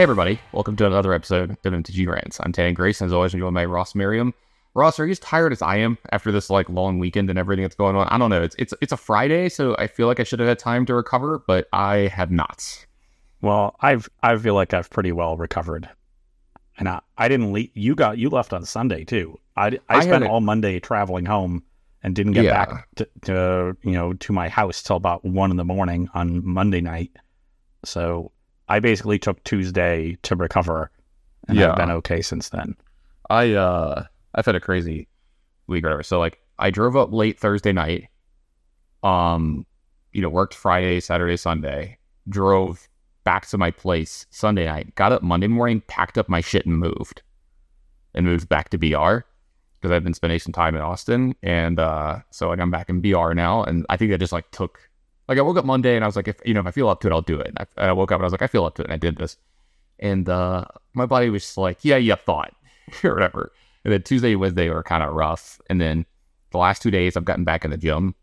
Hey, everybody. Welcome to another episode of MTG Rants. I'm Tannon Grace, and as always, I'm joined by Ross Merriam. Ross, are you as tired as I am after this like long weekend and everything that's going on? I don't know. It's it's it's a Friday, so I feel like I should have had time to recover, but I have not. Well, I've I feel like I've pretty well recovered, and I, I didn't leave. You got you left on Sunday too. I, I, I spent all Monday traveling home and didn't get Yeah. back to, to you know to my house till about one in the morning on Monday night. So I basically took Tuesday to recover, and Yeah. I've been okay since then. I uh I've had a crazy week or whatever. So like I drove up late Thursday night. Um, you know, worked Friday, Saturday, Sunday, drove back to my place Sunday night, got up Monday morning, packed up my shit and moved. And moved back to BR because I've been spending some time in Austin. And uh so like I'm back in BR now. And I think I just like took like I woke up Monday and I was like, if you know, if I feel up to it, I'll do it. And I, I woke up and I was like, I feel up to it, and I did this. And uh my body was just like, yeah, you thought or whatever. And then Tuesday and Wednesday were kind of rough. And then the last two days, I've gotten back in the gym.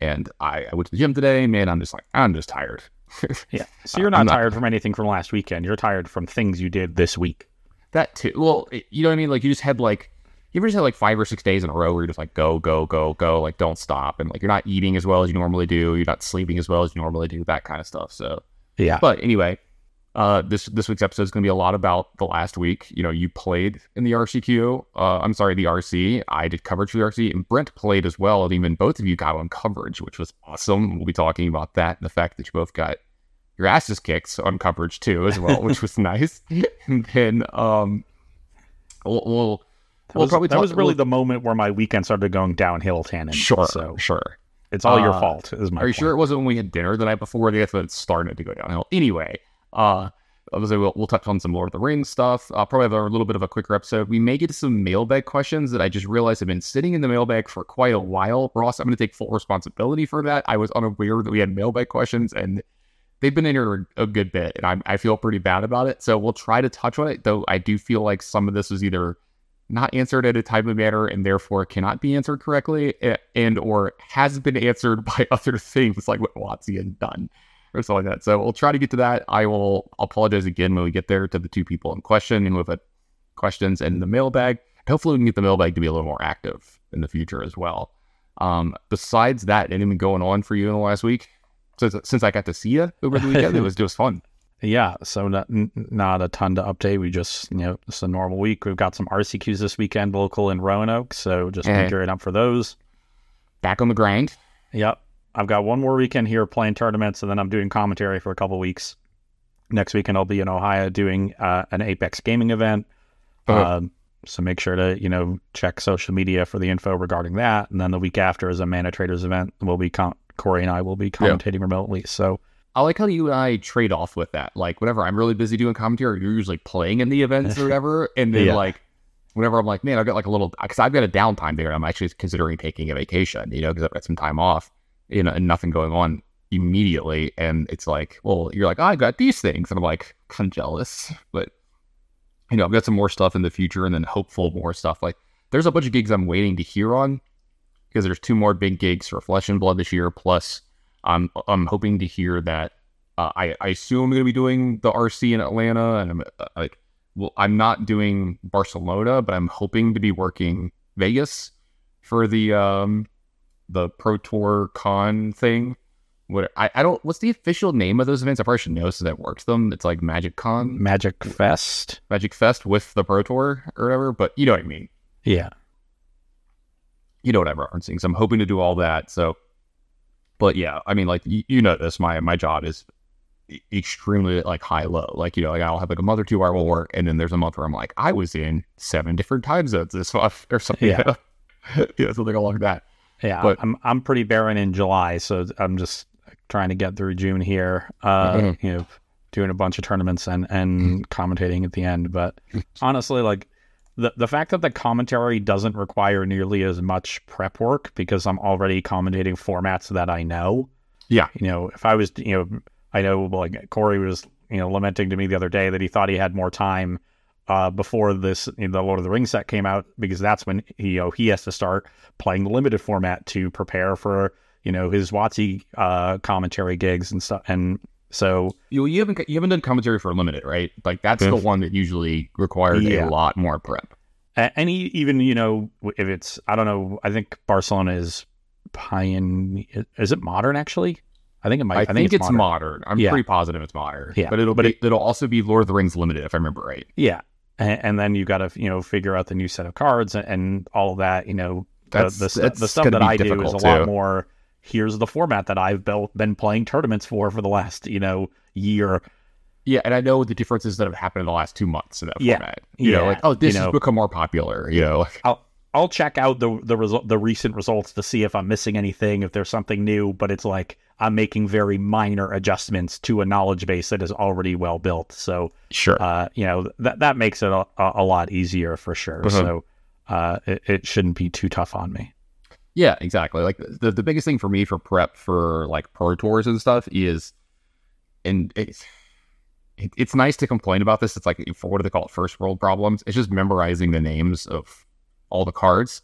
And I, I went to the gym today. Man, I'm just like, I'm just tired. Yeah. So you're not not- tired from anything from last weekend. You're tired from things you did this week. that too. Well, it- you know what I mean? Like, you just had like, you ever just had like five or six days in a row where you're just like, go, go, go, go, like, don't stop. And like, you're not eating as well as you normally do. You're not sleeping as well as you normally do, that kind of stuff. So, Yeah. But anyway, uh, this this week's episode is going to be a lot about the last week. You know, you played in the RCQ. Uh, I'm sorry, the RC. I did coverage for the RC, and Brent played as well. And even both of you got on coverage, which was awesome. We'll be talking about that and the fact that you both got your asses kicked on coverage too, as well, which was nice. And then um, we'll, we'll That we'll was, probably that talk- was really we'll- the moment where my weekend started going downhill, Tannon. sure, So sure. it's all your Uh, fault. Is my Are you point. sure it wasn't when we had dinner the night before? That's when it started to go downhill. Anyway, uh, obviously we'll, we'll touch on some Lord of the Rings stuff. I'll probably have a little bit of a quicker episode. We may get to some mailbag questions that I just realized have been sitting in the mailbag for quite a while. Ross, I'm going to take full responsibility for that. I was unaware that we had mailbag questions and they've been in here a good bit and I, I feel pretty bad about it. So we'll try to touch on it, though I do feel like some of this was either not answered in a timely manner and therefore cannot be answered correctly and or has been answered by other things like what WotC had done or something like that. So we'll try to get to that. I will apologize again when we get there to the two people in question and with the questions and the mailbag. Hopefully we can get the mailbag to be a little more active in the future as well. Um, besides that, anything going on for you in the last week? Since, since I got to see you over the weekend, it was just fun. Yeah, so not, not a ton to update. We just, you know, it's a normal week. We've got some RCQs this weekend, local in Roanoke, so just been gearing up for those. Back on the grind. Yep, I've got one more weekend here playing tournaments, and then I'm doing commentary for a couple weeks. Next weekend I'll be in Ohio doing uh, an Apex gaming event. Uh-huh. Um, so make sure to you know check social media for the info regarding that. And then the week after is a Mana Traders event. We'll be com- Corey and I will be commentating remotely. So I like how you and I trade off with that. Like, whenever I'm really busy doing commentary, you're usually playing in the events or whatever. And then, Yeah. like, whenever I'm like, man, I've got like a little, because I've got a downtime there. And I'm actually considering taking a vacation, you know, because I've got some time off, you know, and nothing going on immediately. And it's like, well, you're like, oh, I got these things. And I'm like, kind of jealous. But, you know, I've got some more stuff in the future and then hopeful more stuff. Like, there's a bunch of gigs I'm waiting to hear on because there's two more big gigs for Flesh and Blood this year. Plus, I'm I'm hoping to hear that. Uh, I I assume I'm going to be doing the RC in Atlanta, and I'm uh, like, well, I'm not doing Barcelona, but I'm hoping to be working Vegas for the um the Pro Tour Con thing. What I, I don't what's the official name of those events? I probably should know since I've worked them. It's like Magic Con, Magic Fest. Magic Fest with the Pro Tour or whatever. But you know what I mean. Yeah. you know what I'm referencing. So I'm hoping to do all that. So, but yeah, I mean, like you, you know this, my my job is extremely like high low. Like you know, like I'll have like a month or two where I will work, and then there's a month where I'm like, I was in seven different time zones this month or something. Yeah. yeah, something along that. Yeah, But- I'm I'm pretty barren in July, so I'm just trying to get through June here. Uh, Mhm. You know, doing a bunch of tournaments and and commentating at the end. But honestly, like the the fact that the commentary doesn't require nearly as much prep work because I'm already commentating formats that I know. Yeah. You know, if I was, you know, I know like Corey was, you know, lamenting to me the other day that he thought he had more time uh, before this you know, the Lord of the Rings set came out because that's when he, you know he has to start playing the limited format to prepare for you know his WotC uh, commentary gigs and stuff and So You, you haven't you haven't done commentary for limited, right? Like that's hmm. the one that usually requires Yeah. a lot more prep. A- And e- even you know if it's I don't know I think Barcelona is pioneer is it modern actually I think it might I, think, it's modern. modern. I'm Yeah. pretty positive it's modern. Yeah, but it'll but be, it- it'll also be Lord of the Rings limited if I remember right. yeah and, and then you got to you know figure out the new set of cards and, and all of that you know the That's- the, that's the stuff that I do is a difficult, lot more here's the format that I've built, been playing tournaments for for the last you know year Yeah, and I know the differences that have happened in the last two months in that Yeah. format. You know, Yeah. like oh, this You know. has become more popular. You know, I'll I'll check out the the result the recent results to see if I'm missing anything, if there's something new. But it's like I'm making very minor adjustments to a knowledge base that is already well built. So sure. uh, you know that that makes it a, a lot easier for sure. Mhm. So uh, it, it shouldn't be too tough on me. Yeah, exactly. Like the the biggest thing for me for prep for like pro tours and stuff is, and it's it, it's nice to complain about this. It's like for what do they call it? First world problems. It's just memorizing the names of all the cards.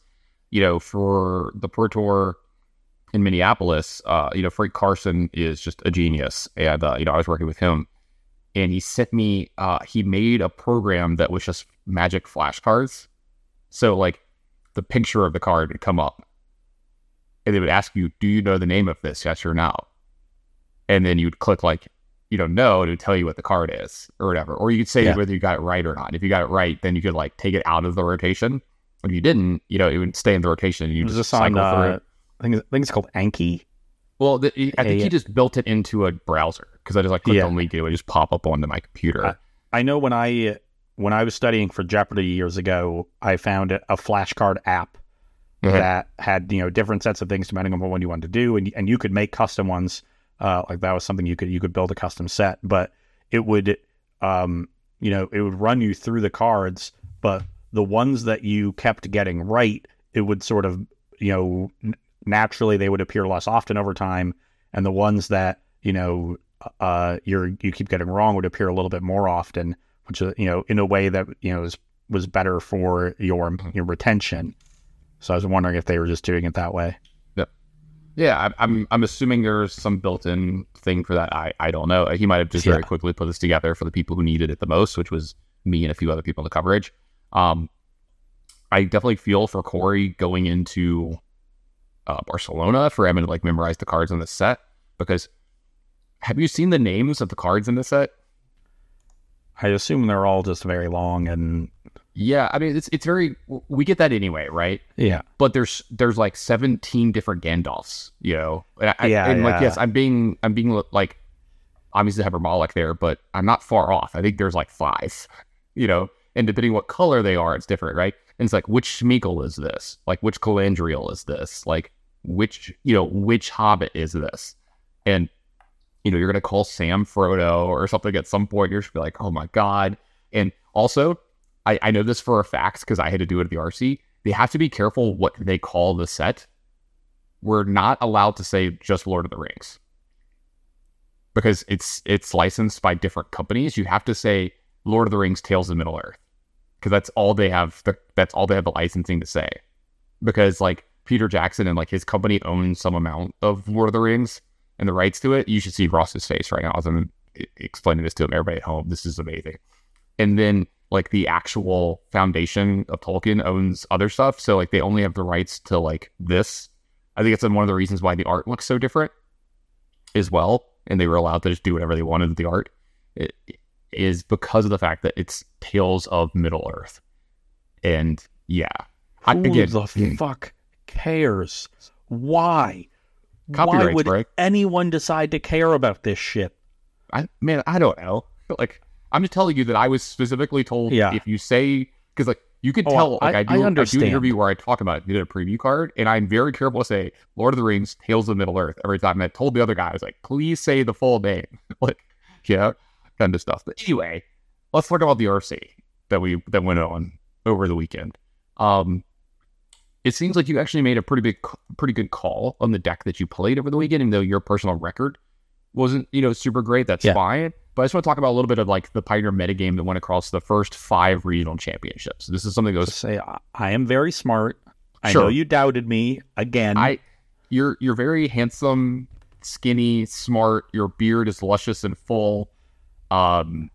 You know, for the pro tour in Minneapolis, uh, you know, Frank Karsten is just a genius, and uh, you know, I was working with him, and he sent me. Uh, he made a program that was just magic flashcards. So like, the picture of the card would come up and they would ask you, "Do you know the name of this? Yes or no?" And then you'd click like, you know, no, to tell you what the card is or whatever. Or you could say Yeah. whether you got it right or not. If you got it right, then you could like take it out of the rotation. If you didn't, you know, it would stay in the rotation and you just on? cycle through. Uh, it. I think I think it's called Anki. Well, the, I think he just built it into a browser because I just like clicked Yeah. on link and it would just pop up onto my computer. Uh, I know when I when I was studying for Jeopardy years ago, I found a flashcard app Mhm. that had you know different sets of things depending on what one you wanted to do, and and you could make custom ones. Uh, like that was something you could you could build a custom set, but it would um you know it would run you through the cards, but the ones that you kept getting right, it would sort of you know n- naturally they would appear less often over time, and the ones that you know uh you're you keep getting wrong would appear a little bit more often, which you know in a way that you know is was better for your your retention. So I was wondering if they were just doing it that way. Yep. Yeah, I'm, I'm I'm assuming there's some built-in thing for that. I I don't know. He might have just very quickly put this together for the people who needed it the most, which was me and a few other people in the coverage. Um, I definitely feel for Corey going into uh, Barcelona for him to like memorize the cards in the set because have you seen the names of the cards in the set? I assume they're all just very long and Yeah, I mean it's it's very we get that anyway, right? yeah, but there's there's like 17 different Gandalfs, you know. And, I, Yeah, and like yes, I'm being I'm being like obviously hyperbolic there, but I'm not far off. I think there's like five, you know. And depending what color they are, it's different, right? And it's like which Sméagol is this? Like which Galadriel is this? Like which you know which Hobbit is this? And you know you're gonna call Sam Frodo or something at some point. You're just be like, oh my god. And also, I, I know this for a fact because I had to do it at the RC they have to be careful what they call the set. We're not allowed to say just Lord of the Rings because it's it's licensed by different companies. You have to say Lord of the Rings: Tales of Middle Earth because that's all they have. The, that's all they have the licensing to say. Because like Peter Jackson and like his company owns some amount of Lord of the Rings and the rights to it. You should see Ross's face right now as I'm e- explaining this to him. Everybody at home, this is amazing. And then like the actual foundation of Tolkien owns other stuff. So like they only have the rights to like this. I think it's one of the reasons why the art looks so different as well. And they were allowed to just do whatever they wanted with the art. It is because of the fact that it's Tales of Middle Earth. And yeah. I, who again, the hmm. fuck cares? Why? Why would right? anyone decide to care about this shit? I man, I don't know. Like, I'm just telling you that I was specifically told Yeah. if you say because like you could Oh, tell like I- I, do I I do an interview where I talk about it, did a preview card, and I'm very careful to say Lord of the Rings, Tales of Middle Earth every time. And I told the other guy, I was like, please say the full name, like yeah, kind of stuff. But anyway, let's talk about the RC that we that went on over the weekend. Um, it seems like you actually made a pretty big, pretty good call on the deck that you played over the weekend, even though your personal record wasn't, you know, super great. That's Yeah. fine. But I just want to talk about a little bit of like the Pioneer metagame that went across the first five regional championships. This is something that was say I, am very smart. I Sure. know you doubted me again. I you're you're very handsome skinny, smart. Your beard is luscious and full. Um,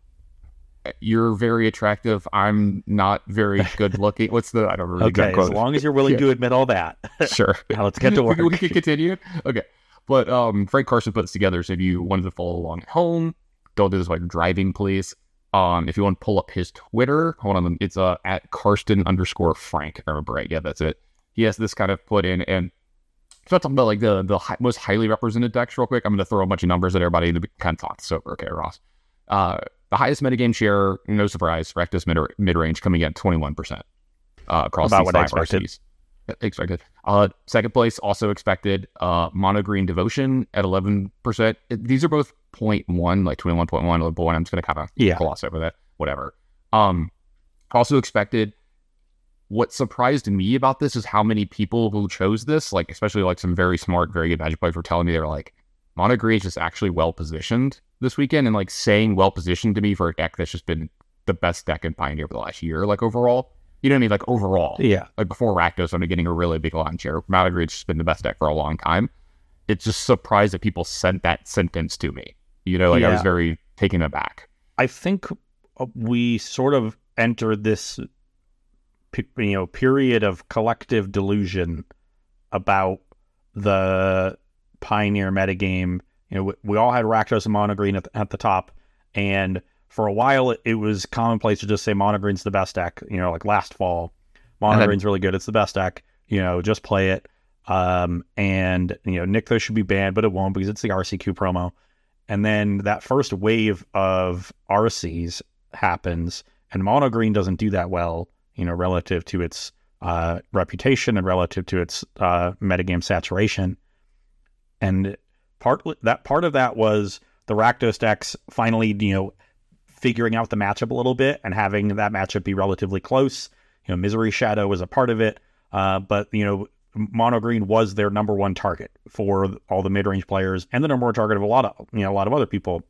you're very attractive. I'm not very good looking. What's the? I don't remember. Okay, as long as you're willing Yeah. to admit all that. Sure. Now let's get to work. we, we can continue. Okay. But um, Frank Karsten put this together. So if you wanted to follow along at home, don't do this like driving, please. Um, if you want to pull up his Twitter, hold on, it's uh at Karsten underscore Frank. I remember right. Yeah, that's it. He has this kind of put in, and if I'm talking about like the the hi- most highly represented decks, real quick. I'm going to throw a bunch of numbers at everybody can kind of talk this over. Okay, Ross. Uh, the highest metagame share, no surprise, Rakdos mid mid range coming in at 21 percent uh, across About what I five expected. RCs. Expected. Uh, second place, also expected. Uh, Mono Green Devotion at 11%. These are both 0.1, like 21.1, 11.1. I'm just going to kind of Yeah. gloss over that. Whatever. Um, also expected. What surprised me about this is how many people who chose this, like especially like some very smart, very good Magic players, were telling me they were like, Mono Green is just actually well positioned this weekend, and like saying well positioned to me for a deck that's just been the best deck in Pioneer for the last year, like overall. You know what I mean? Like overall Yeah. like before Rakdos started getting a really big line share. Mono Green's just been the best deck for a long time. It's just surprised that people sent that sentence to me. You know, like I was very taken aback. I think uh, we sort of entered this, you know, period of collective delusion about the Pioneer metagame. You know, we, we all had Rakdos and Monogreen at the, at the top, and for a while it, it was commonplace to just say Monogreen's the best deck. You know, like last fall, Monogreen's really good. It's the best deck. You know, just play it. Um, and you know, Nykthos should be banned, but it won't because it's the RCQ promo. And then that first wave of RCs happens, and Mono Green doesn't do that well, you know, relative to its uh, reputation and relative to its uh, metagame saturation. And part that part of that was the Rakdos decks finally, you know, figuring out the matchup a little bit and having that matchup be relatively close. You know, Misery Shadow was a part of it, uh, but you know, Mono Green was their number one target for all the mid range players and the number one target of a lot of you know a lot of other people.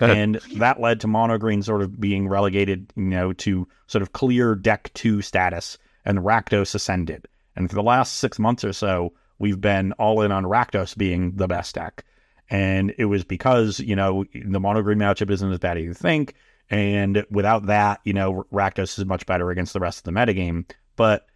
And that led to Mono Green sort of being relegated, you know, to sort of clear deck two status, and Rakdos ascended. And for the last six months or so, we've been all in on Rakdos being the best deck. And it was because, you know, the Mono Green matchup isn't as bad as you think. And without that, you know, Rakdos is much better against the rest of the metagame. But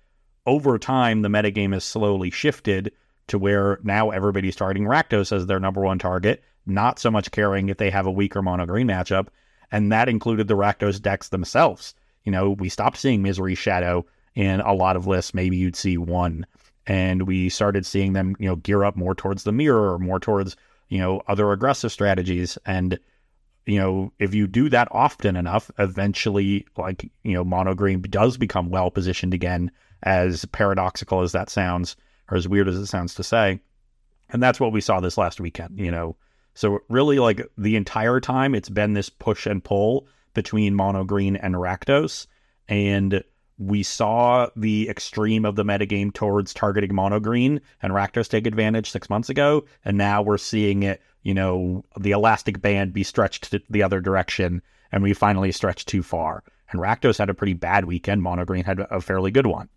over time, the metagame has slowly shifted to where now everybody's targeting Rakdos as their number one target, not so much caring if they have a weaker mono green matchup. And that included the Rakdos decks themselves. You know, we stopped seeing Misery Shadow in a lot of lists. Maybe you'd see one. And we started seeing them, you know, gear up more towards the mirror or more towards, you know, other aggressive strategies. And, you know, if you do that often enough, eventually, like, you know, mono green does become well positioned again, as paradoxical as that sounds, or as weird as it sounds to say. And that's what we saw this last weekend, you know. So really like the entire time it's been this push and pull between mono green and Rakdos. And we saw the extreme of the metagame towards targeting mono green and Rakdos take advantage six months ago. And now we're seeing it, you know, the elastic band be stretched the other direction. And we finally stretched too far. And Rakdos had a pretty bad weekend. Mono green had a fairly good one.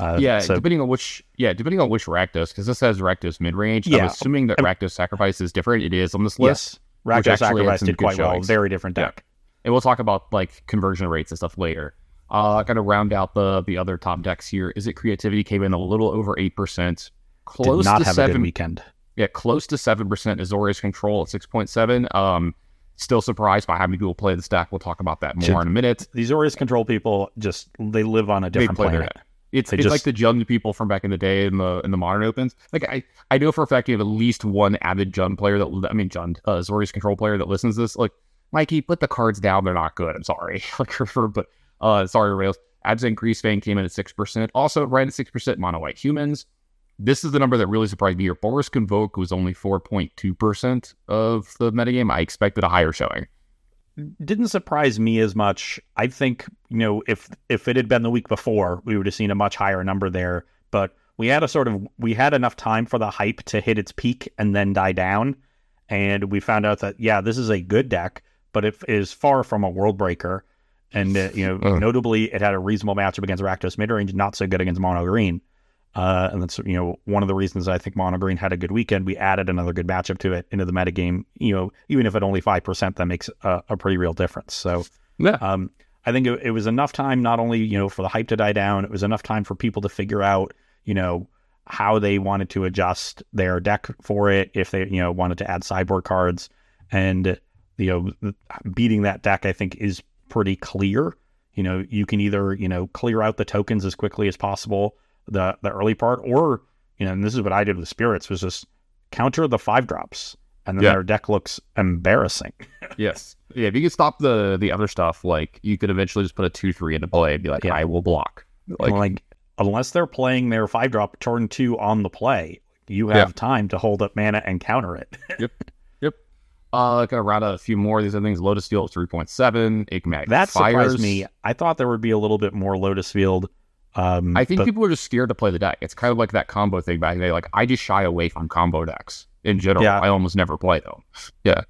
Uh, yeah, so depending on which, yeah, depending on which Rakdos, because this has Rakdos mid range. Yeah. I'm assuming that Um, Rakdos Sacrifice is different. It is on this list. yes, which Rakdos Sacrifice did quite well. showings. Very different Yeah. deck. and we'll talk about like conversion rates and stuff later. Uh, kind of round out the the other top decks here. Izzet Creativity came in a little over eight percent, close did not to have a good seven. weekend. Yeah, close to seven percent. Azorius control at six point seven. Um, still surprised by how many people play this deck. We'll talk about that more Should- in a minute. Azorius control people just they live on a different planet. It's it's just- like the Jund people from back in the day in the in the modern opens. Like I I know for a fact you have at least one avid Jund player that I mean Jund uh, Azorius control player that listens to this. Like Mikey, put the cards down. They're not good. I'm sorry. like for but uh sorry Rails. Abzan Greasefang came in at six percent. Also right at six percent mono white humans. This is the number that really surprised me here. Boros Convoke was only four point two percent of the metagame. I expected a higher showing. Didn't surprise me as much. I think you know if if it had been the week before, we would have seen a much higher number there. But we had a sort of we had enough time for the hype to hit its peak and then die down, and we found out that yeah, this is a good deck, but it is far from a world breaker. And uh, you know, Ugh. notably, it had a reasonable matchup against Rakdos midrange, not so good against Mono Green. Uh, and that's you know one of the reasons I think Mono Green had a good weekend. We added another good matchup to it into the metagame. You know, even if at only five percent, that makes a, a, pretty real difference. So yeah, um, I think it, it, was enough time not only you know for the hype to die down, it was enough time for people to figure out you know how they wanted to adjust their deck for it if they you know wanted to add sideboard cards and you know beating that deck I think is pretty clear. You know, you can either you know clear out the tokens as quickly as possible the the early part, or you know, and this is what I did with spirits was just counter the five drops, and then yeah. their deck looks embarrassing. yes, yeah. If you could stop the the other stuff, like you could eventually just put a two three into play and be like, yeah. I will block. Like, like unless they're playing their five drop turn two on the play, you have yeah. time to hold up mana and counter it. yep. Yep. Uh, round out a few more of these other things. Lotus Field 3.7, Enigmatic Fires. surprised me. I thought there would be a little bit more Lotus Field um, I think but, people are just scared to play the deck. It's kind of like that combo thing back in the day. Like I just shy away from combo decks in general. Yeah. I almost never play them. Yeah.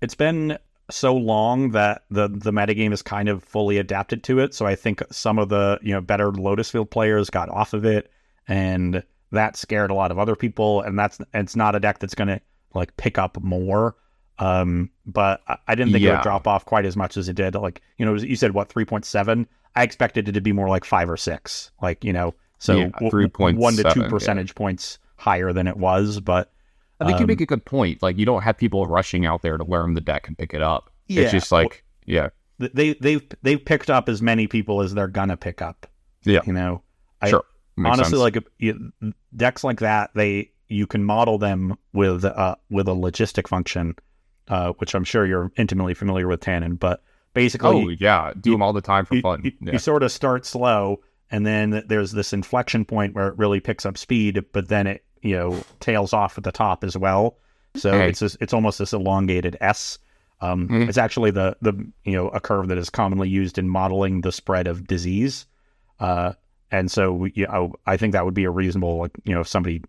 It's been so long that the the metagame is kind of fully adapted to it. So I think some of the, you know, better Lotus Field players got off of it and that scared a lot of other people. And that's it's not a deck that's gonna like pick up more. Um, but I, I didn't think yeah. it would drop off quite as much as it did. Like, you know, you said what, three point seven? I expected it to be more like five or six, like you know, so yeah, three one to two percentage yeah. points higher than it was. But I think um, you make a good point. Like you don't have people rushing out there to learn the deck and pick it up. Yeah, it's just like yeah, they they've they've picked up as many people as they're gonna pick up. Yeah, you know, I, sure. Makes honestly, sense. like you, decks like that, they you can model them with uh with a logistic function, uh, which I'm sure you're intimately familiar with Tannon, but basically, oh yeah, do you, them all the time for you, fun. You, yeah. you, sort of start slow, and then there's this inflection point where it really picks up speed, but then it you know tails off at the top as well. So hey. it's it's almost this elongated S. Um, mm-hmm. It's actually the the you know a curve that is commonly used in modeling the spread of disease. Uh, and so you know, I think that would be a reasonable like you know if somebody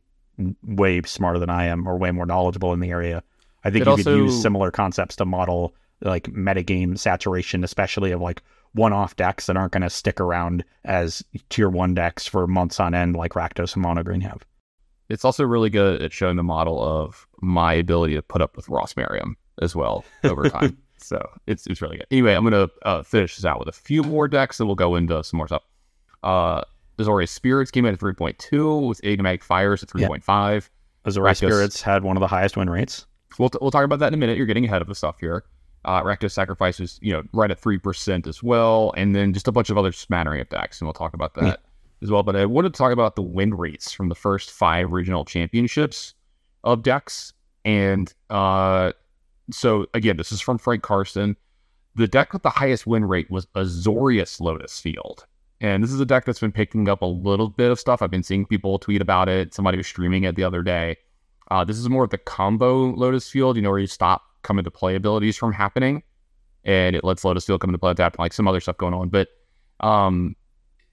way smarter than I am or way more knowledgeable in the area. I think it you also, could use similar concepts to model like metagame saturation, especially of like one-off decks that aren't going to stick around as tier one decks for months on end, like Rakdos and Mono Green have. It's also really good at showing the model of my ability to put up with Ross Merriam as well over time. so it's it's really good. Anyway, I'm gonna uh, finish this out with a few more decks, and we'll go into some more stuff. Uh, Azorius Spirits came in at 3.2 with Enigmatic Fires at 3.5. Yeah. Azorius Spirits had one of the highest win rates. We'll, t- we'll talk about that in a minute. You're getting ahead of the stuff here. Uh, Rakdos Sacrifice is, you know, right at 3% as well. And then just a bunch of other smattering of decks. And we'll talk about that yeah. as well. But I wanted to talk about the win rates from the first five regional championships of decks. And uh, so, again, this is from Frank Karsten. The deck with the highest win rate was Azorius Lotus Field. And this is a deck that's been picking up a little bit of stuff. I've been seeing people tweet about it. Somebody was streaming it the other day. Uh, this is more of the combo Lotus Field, you know, where you stop come into play abilities from happening, and it lets Lotus Field come into play at like some other stuff going on. But um,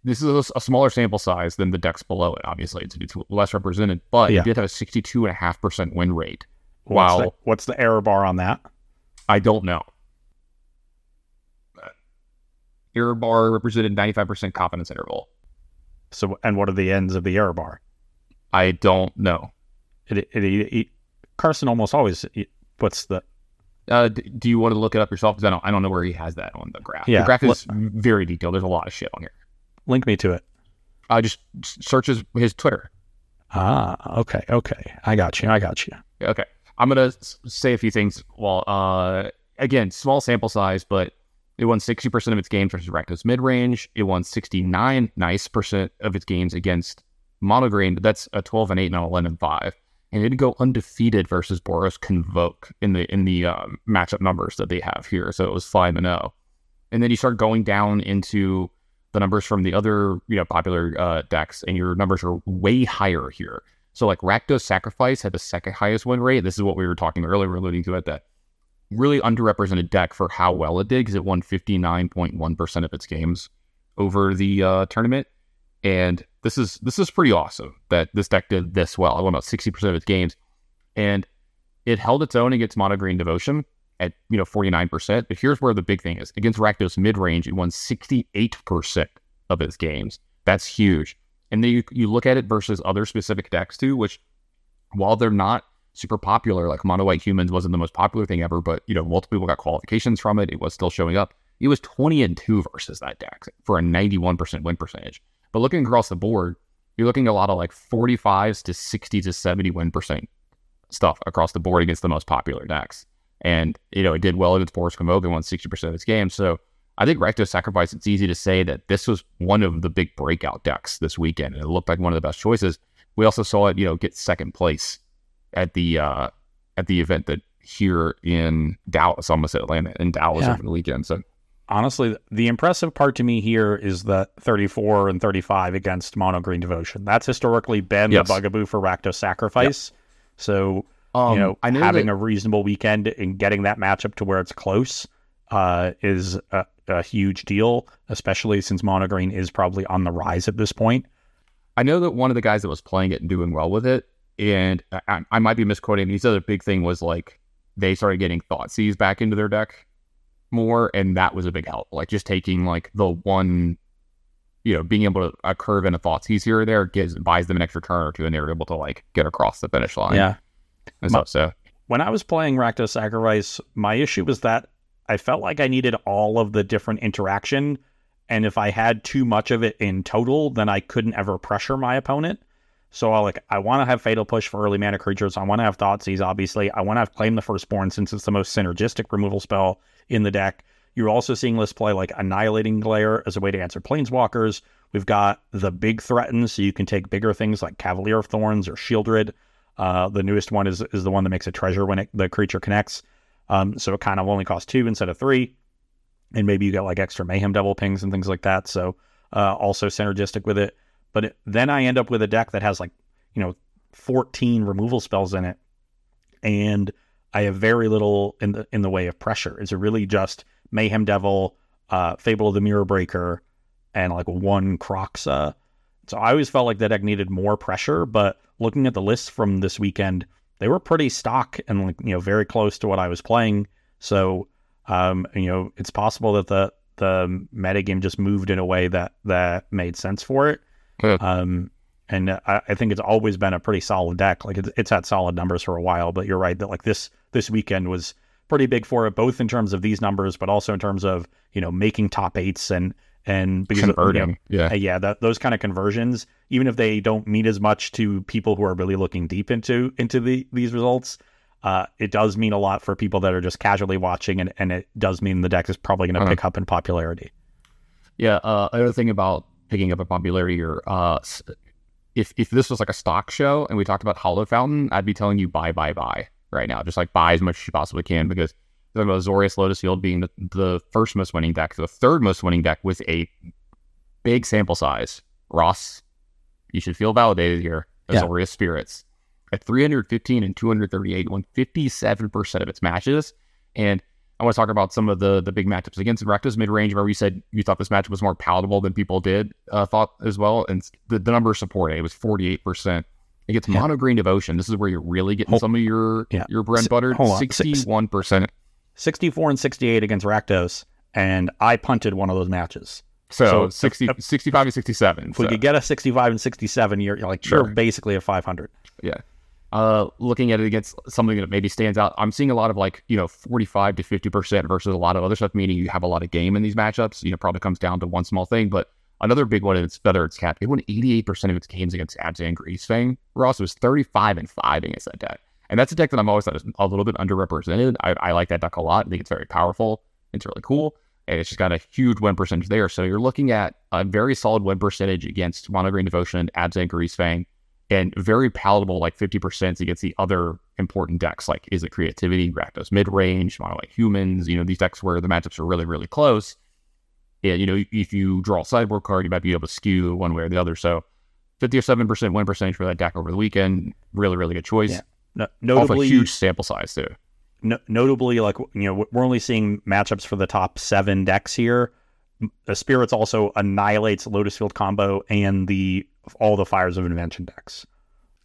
this is a, a, smaller sample size than the decks below it. Obviously, it's, it's less represented, but yeah. it did have a sixty-two and a half percent win rate. What's wow, the, what's the error bar on that? I don't know. Error bar represented ninety-five percent confidence interval. So, and what are the ends of the error bar? I don't know. It, it, it, Karsten almost always puts the uh, do you want to look it up yourself? Because I don't, I don't know where he has that on the graph. Yeah, the graph is very detailed. There's a lot of shit on here. Link me to it. I uh, just search his, his Twitter. Ah, okay, okay. I got you. I got you. Okay, I'm gonna say a few things. Well, uh, again, small sample size, but it won 60% of its games versus Rakdos mid range. It won 69 nice percent of its games against Mono Green. That's a 12 and 8 and 11 and 5 and it'd go undefeated versus Boros Convoke in the in the um, matchup numbers that they have here. So it was five and zero, oh. and then you start going down into the numbers from the other you know popular uh, decks, and your numbers are way higher here. So like Rakdos Sacrifice had the second highest win rate. This is what we were talking earlier, we are alluding to it that really underrepresented deck for how well it did because it won 59.1% of its games over the uh, tournament. And this is this is pretty awesome that this deck did this well. I won about sixty percent of its games, and it held its own against Mono Green Devotion at you know forty nine percent. But here's where the big thing is: against Rakdos mid range, it won sixty eight percent of its games. That's huge. And then you, you look at it versus other specific decks too, which while they're not super popular, like Mono White Humans wasn't the most popular thing ever, but you know, multiple people got qualifications from it. It was still showing up. It was 20 and 2 versus that deck for a 91% win percentage. But looking across the board, you're looking at a lot of like 45s to 60 to 70 win percent stuff across the board against the most popular decks. And, you know, it did well against Boros Convoke and won 60% of its games. So I think Rakdos Sacrifice, it's easy to say that this was one of the big breakout decks this weekend. And it looked like one of the best choices. We also saw it, you know, get second place at the uh at the event that here in Dallas, almost at Atlanta, in Dallas yeah. over the weekend. So honestly, the impressive part to me here is the 34 and 35 against Mono Green Devotion. That's historically been yes. the bugaboo for Rakdos Sacrifice. Yep. So, um, you know, know having that... a reasonable weekend and getting that matchup to where it's close uh, is a, a, huge deal, especially since Mono Green is probably on the rise at this point. I know that one of the guys that was playing it and doing well with it, and I, I might be misquoting, he other big thing was like they started getting Thoughtseize back into their deck more, and that was a big help. Like just taking like the one, you know, being able to a curve and a Thoughtseize here or there gives buys them an extra turn or two, and they're able to like get across the finish line. Yeah, and stuff. So when I was playing Rakdos Sacrifice, my issue was that I felt like I needed all of the different interaction, and if I had too much of it in total, then I couldn't ever pressure my opponent. So I like I want to have Fatal Push for early mana creatures. I want to have Thoughtseize, obviously. I want to have Claim the Firstborn since it's the most synergistic removal spell in the deck. You're also seeing lists play like Annihilating Glare as a way to answer Planeswalkers. We've got the big threatens, so you can take bigger things like Cavalier of Thorns or Sheoldred. Uh, the newest one is is the one that makes a treasure when it, the creature connects. Um, so it kind of only costs two instead of three. And maybe you get like extra Mayhem Devil pings and things like that. So uh, also synergistic with it. But it, then I end up with a deck that has like, you know, 14 removal spells in it. And I have very little in the in the way of pressure. It's really just Mayhem Devil, uh, Fable of the Mirror Breaker, and like one Kroxa. So I always felt like that deck needed more pressure, but looking at the lists from this weekend, they were pretty stock and like you know very close to what I was playing. So um, you know it's possible that the the metagame just moved in a way that that made sense for it. Yeah. Um, and I, I, think it's always been a pretty solid deck. Like it's, it's had solid numbers for a while, but you're right that like this this weekend was pretty big for it, both in terms of these numbers, but also in terms of you know making top eights and and because converting, you know, yeah, yeah, that, those kind of conversions, even if they don't mean as much to people who are really looking deep into into the these results, uh, it does mean a lot for people that are just casually watching, and, and it does mean the deck is probably going to uh-huh. pick up in popularity. Yeah, uh, another thing about picking up a popularity here, uh, if if this was like a stock show and we talked about Hallowed Fountain, I'd be telling you buy, buy, buy right now. Just like buy as much as you possibly can because talking about Azorius Lotus Field being the, the first most winning deck, the third most winning deck with a big sample size. Ross, you should feel validated here. Azorius yeah. Spirits at 315 and 238 won 57% of its matches. And I want to talk about some of the the big matchups against Rakdos mid range, where you said you thought this matchup was more palatable than people did uh, thought as well, and the, the number supported it was forty eight percent. It gets yeah. mono green devotion. This is where you're really getting hold, some of your yeah. your bread and butter. Sixty one percent, sixty four and sixty eight against Rakdos, and I punted one of those matches. So, so 60, uh, 65 and 67. If so. we could get a 65 and 67, you're, you're like, sure. you're basically a 500. Yeah uh, looking at it against something that maybe stands out, I'm seeing a lot of like, you know, 45 to 50% versus a lot of other stuff, meaning you have a lot of game in these matchups. You know, probably comes down to one small thing. But another big one is Feather Its Cap. It won 88% of its games against Abzan Greasefang. Ross was 35 and 5 against that deck. And that's a deck that I'm always thought is a little bit underrepresented. I, I like that deck a lot. I think it's very powerful. It's really cool. And it's just got a huge win percentage there. So you're looking at a very solid win percentage against Mono Green Devotion, Abzan Greasefang and very palatable, like 50% against the other important decks, like Izzet Creativity, Rakdos mid range, Mono White Humans, you know, these decks where the matchups are really, really close. And, you know, if you draw a sideboard card, you might be able to skew one way or the other. So 50 or 7% win percentage for that deck over the weekend. Really, really good choice. Yeah. No, notably, Off a huge sample size, too. No, notably, like, you know, we're only seeing matchups for the top seven decks here. The Spirits also annihilates Lotus Field combo and the all the Fires of Invention decks.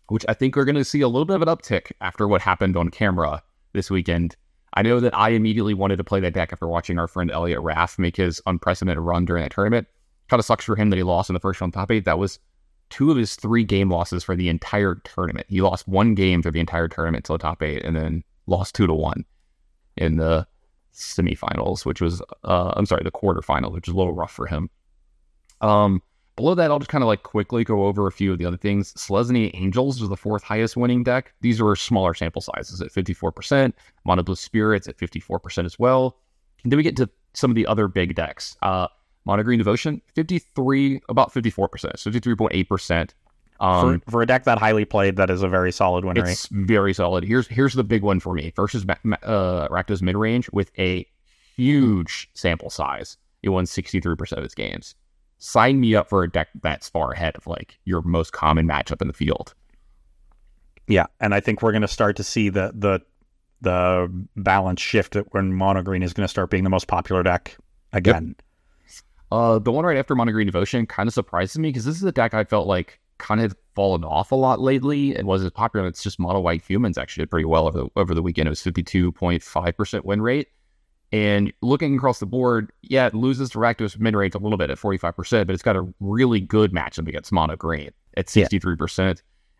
Which I think we're going to see a little bit of an uptick after what happened on camera this weekend. I know that I immediately wanted to play that deck after watching our friend Elliot Raff make his unprecedented run during that tournament. Kind of sucks for him that he lost in the first round top eight. That was two of his three game losses for the entire tournament. He lost one game for the entire tournament till the top eight, and then lost two to one in the semifinals, which was uh, I'm sorry, the quarterfinals, which is a little rough for him. Um, below that, I'll just kind of like quickly go over a few of the other things. Selesnya Angels is the fourth highest winning deck. These are smaller sample sizes at 54%. Mono Blue Spirits at 54% as well. And then we get to some of the other big decks. Uh, Mono Green Devotion, 53, about 54%, so 53.8%. Um, for, for, a deck that highly played, that is a very solid win it's rate. very solid. Here's here's the big one for me. versus uh, Rakdos mid range with a huge sample size. It won 63% of its games. Sign me up for a deck that's far ahead of like your most common matchup in the field. Yeah, and I think we're going to start to see the the the balance shift when mono green is going to start being the most popular deck again. Yep. Uh, the one right after Mono Green Devotion kind of surprises me because this is a deck I felt like kind of fallen off a lot lately and was as popular. It's just Mono White Humans actually did pretty well over the, over the weekend. It was 52.5% win rate. And looking across the board, yeah, it loses to Rakdos mid range a little bit at 45%, but it's got a really good matchup against Mono Green at 63%. Yeah.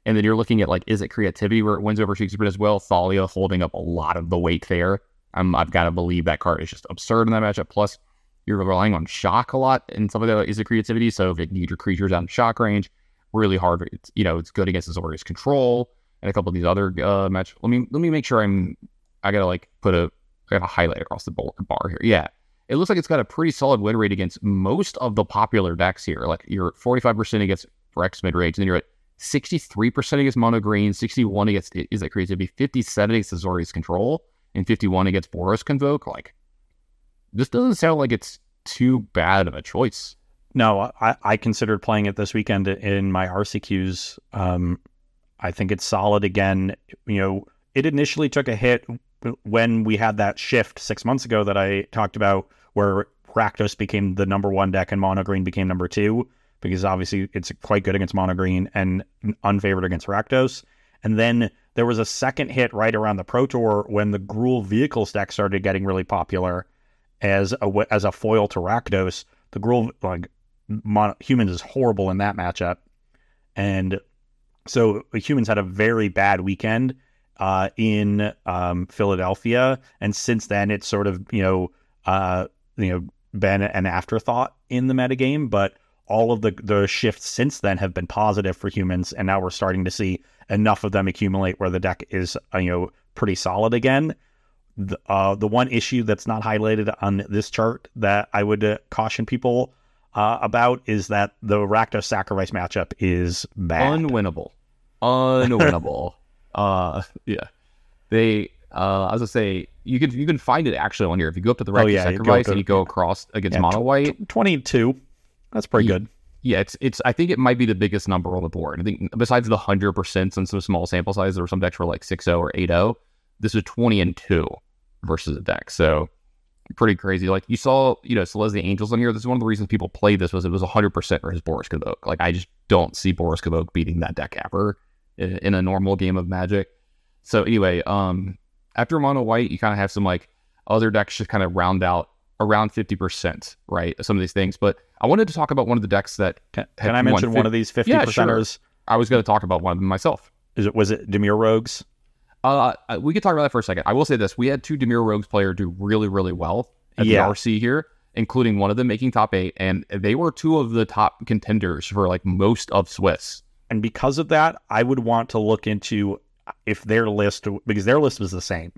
And then you're looking at like, Izzet Creativity where it wins over 60% as well? Thalia holding up a lot of the weight there. Um, I've got to believe that card is just absurd in that matchup. Plus, you're relying on shock a lot and some of that is a creativity. So if you need your creatures out of shock range, really hard. It's, you know, it's good against Azorius control and a couple of these other uh match. Let me let me make sure I'm. I gotta like put a got a highlight across the bar here. Yeah, it looks like it's got a pretty solid win rate against most of the popular decks here. Like you're 45% against Rex mid range, and then you're at 63% against mono green, 61 against is that crazy? It'd be 57 against Azorius control, and 51 against Boros convoke. Like this doesn't sound like it's too bad of a choice. No, I, I considered playing it this weekend in my RCQs. Um, I think it's solid again. You know, it initially took a hit when we had that shift six months ago that I talked about, where Rakdos became the number one deck and Mono Green became number two, because obviously it's quite good against Mono Green and unfavored against Rakdos. And then there was a second hit right around the Pro Tour when the Gruul Vehicles deck started getting really popular as a as a foil to Rakdos. The Gruul like humans is horrible in that matchup, and so uh, humans had a very bad weekend uh, in um, Philadelphia, and since then it's sort of you know uh, you know been an afterthought in the metagame, but all of the the shifts since then have been positive for humans, and now we're starting to see enough of them accumulate where the deck is uh, you know pretty solid again. The, uh, the one issue that's not highlighted on this chart that I would uh, caution people uh, about is that the Rakdos Sacrifice matchup is bad. Unwinnable. Unwinnable. uh, yeah. They, uh, as I say, you can you can find it actually on here. If you go up to the right oh, yeah, Sacrifice and you go across against yeah, Mono White. 22. That's pretty yeah, good. Yeah, it's it's. I think it might be the biggest number on the board. I think besides the hundred percent and some small sample size, there were some decks were like 6-0 or 8-0 this is 20 and 2 versus a deck. So pretty crazy. Like you saw, you know, Selesnya Angels on here. This is one of the reasons people play this was it was 100% for his Boros Convoke. Like I just don't see Boros Convoke beating that deck ever in, a normal game of Magic. So anyway, um, after Mono White, you kind of have some like other decks just kind of round out around 50%, right? Some of these things. But I wanted to talk about one of the decks that can, can I mention one of these 50 yeah, percenters? Sure. I was going to talk about one of them myself. Is it was it Dimir Rogues? Uh, uh, we could talk about that for a second. I will say this: we had two Dimir Rogues player do really, really well at yeah. the RC here, including one of them making top eight, and they were two of the top contenders for like most of Swiss. And because of that, I would want to look into if their list because their list was the same.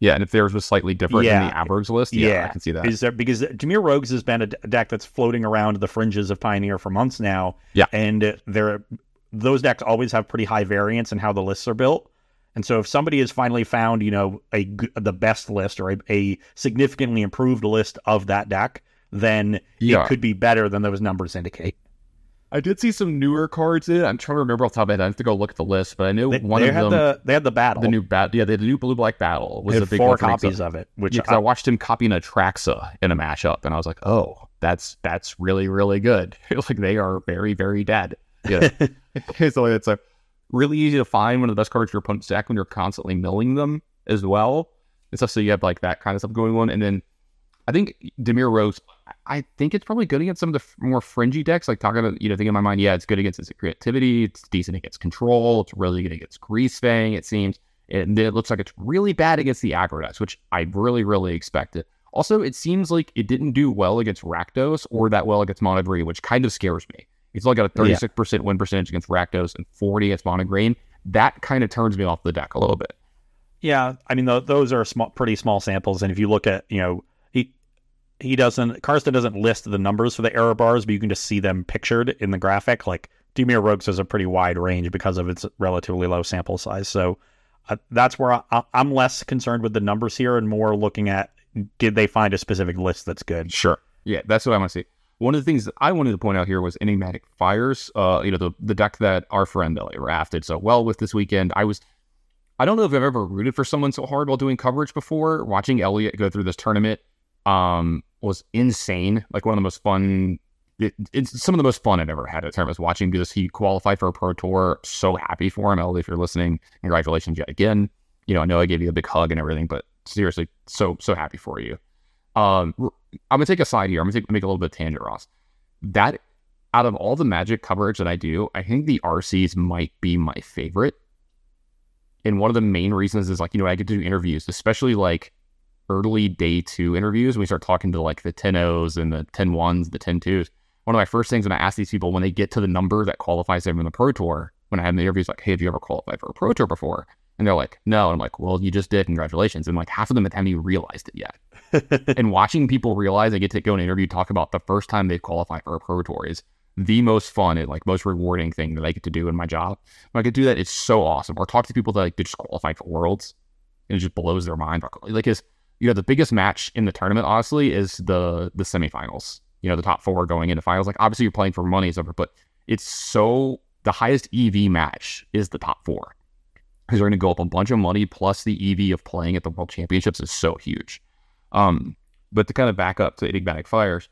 Yeah, and if theirs was slightly different yeah. than the average list, yeah, yeah, I can see that. Is there because Dimir Rogues has been a deck that's floating around the fringes of Pioneer for months now. Yeah, and there, those decks always have pretty high variance in how the lists are built. And so, if somebody has finally found, you know, a the best list or a, a significantly improved list of that deck, then yeah. it could be better than those numbers indicate. I did see some newer cards in. I'm trying to remember off the top of my head. I have to go look at the list, but I know they, one they of had them. The, they had the battle. The new bat. Yeah, they had the new blue black battle was a big four copies of it. Which yeah, I, I, watched him copying Atraxa in a mashup, and I was like, oh, that's that's really really good. like they are very very dead. Yeah. so it's a really easy to find one of the best cards your opponent's deck when you're constantly milling them as well. And stuff. So you have like that kind of stuff going on. And then I think Dimir Rogues. I think it's probably good against some of the more fringy decks. Like talking about, you know, thinking in my mind, yeah, it's good against Izzet Creativity. It's decent against control. It's really good against Greasefang. It seems, and it looks like it's really bad against the aggro decks, which I really, really expected. Also, it seems like it didn't do well against Rakdos or that well against Mono Green, which kind of scares me. It's only got a 36% win percentage against Rakdos and 40 against Mono Green. That kind of turns me off the deck a little bit. Yeah, I mean th- those are small, pretty small samples, and if you look at you know he doesn't Karsten doesn't list the numbers for the error bars, but you can just see them pictured in the graphic. Like Dimir Rogues has a pretty wide range because of its relatively low sample size, so uh, that's where I, I'm less concerned with the numbers here and more looking at did they find a specific list that's good. Sure. Yeah, that's what I want to see. One of the things that I wanted to point out here was enigmatic fires. Uh, you know, the the deck that our friend Elliot rafted so well with this weekend. I was I don't know if I've ever rooted for someone so hard while doing coverage before. Watching Elliot go through this tournament um, was insane. Like one of the most fun. It, it's some of the most fun I've ever had at tournaments. Watching because he qualified for a pro tour. So happy for him, Elliot. If you're listening, congratulations yet again. You know, I know I gave you a big hug and everything, but seriously, so so happy for you. Um, I'm gonna take a side here. I'm gonna take, make a little bit of tangent, Ross. That out of all the Magic coverage that I do, I think the RCs might be my favorite and one of the main reasons is like, you know, I get to do interviews, especially like early day two interviews. We start talking to like the 10 O's and the 10 ones, the 10 twos. One of my first things when I ask these people when they get to the number that qualifies them in the pro tour, when I have the interviews, like, hey, have you ever qualified for a pro tour before? And they're like, no. And I'm like, well, you just did. Congratulations. And like half of them haven't even realized it yet. and watching people realize they get to go in an interview, talk about the first time they've qualified for a pro tour is the most fun and like most rewarding thing that I get to do in my job. When I get to do that, it's so awesome. Or talk to people that like they just qualified for worlds and it just blows their mind. Like is you know, the biggest match in the tournament, honestly, is the the semifinals. You know, the top four going into finals. Like obviously you're playing for money, so but it's so the highest EV match is the top four. Because they're gonna go up a bunch of money plus the EV of playing at the world championships is so huge. Um, but to kind of back up to enigmatic fires,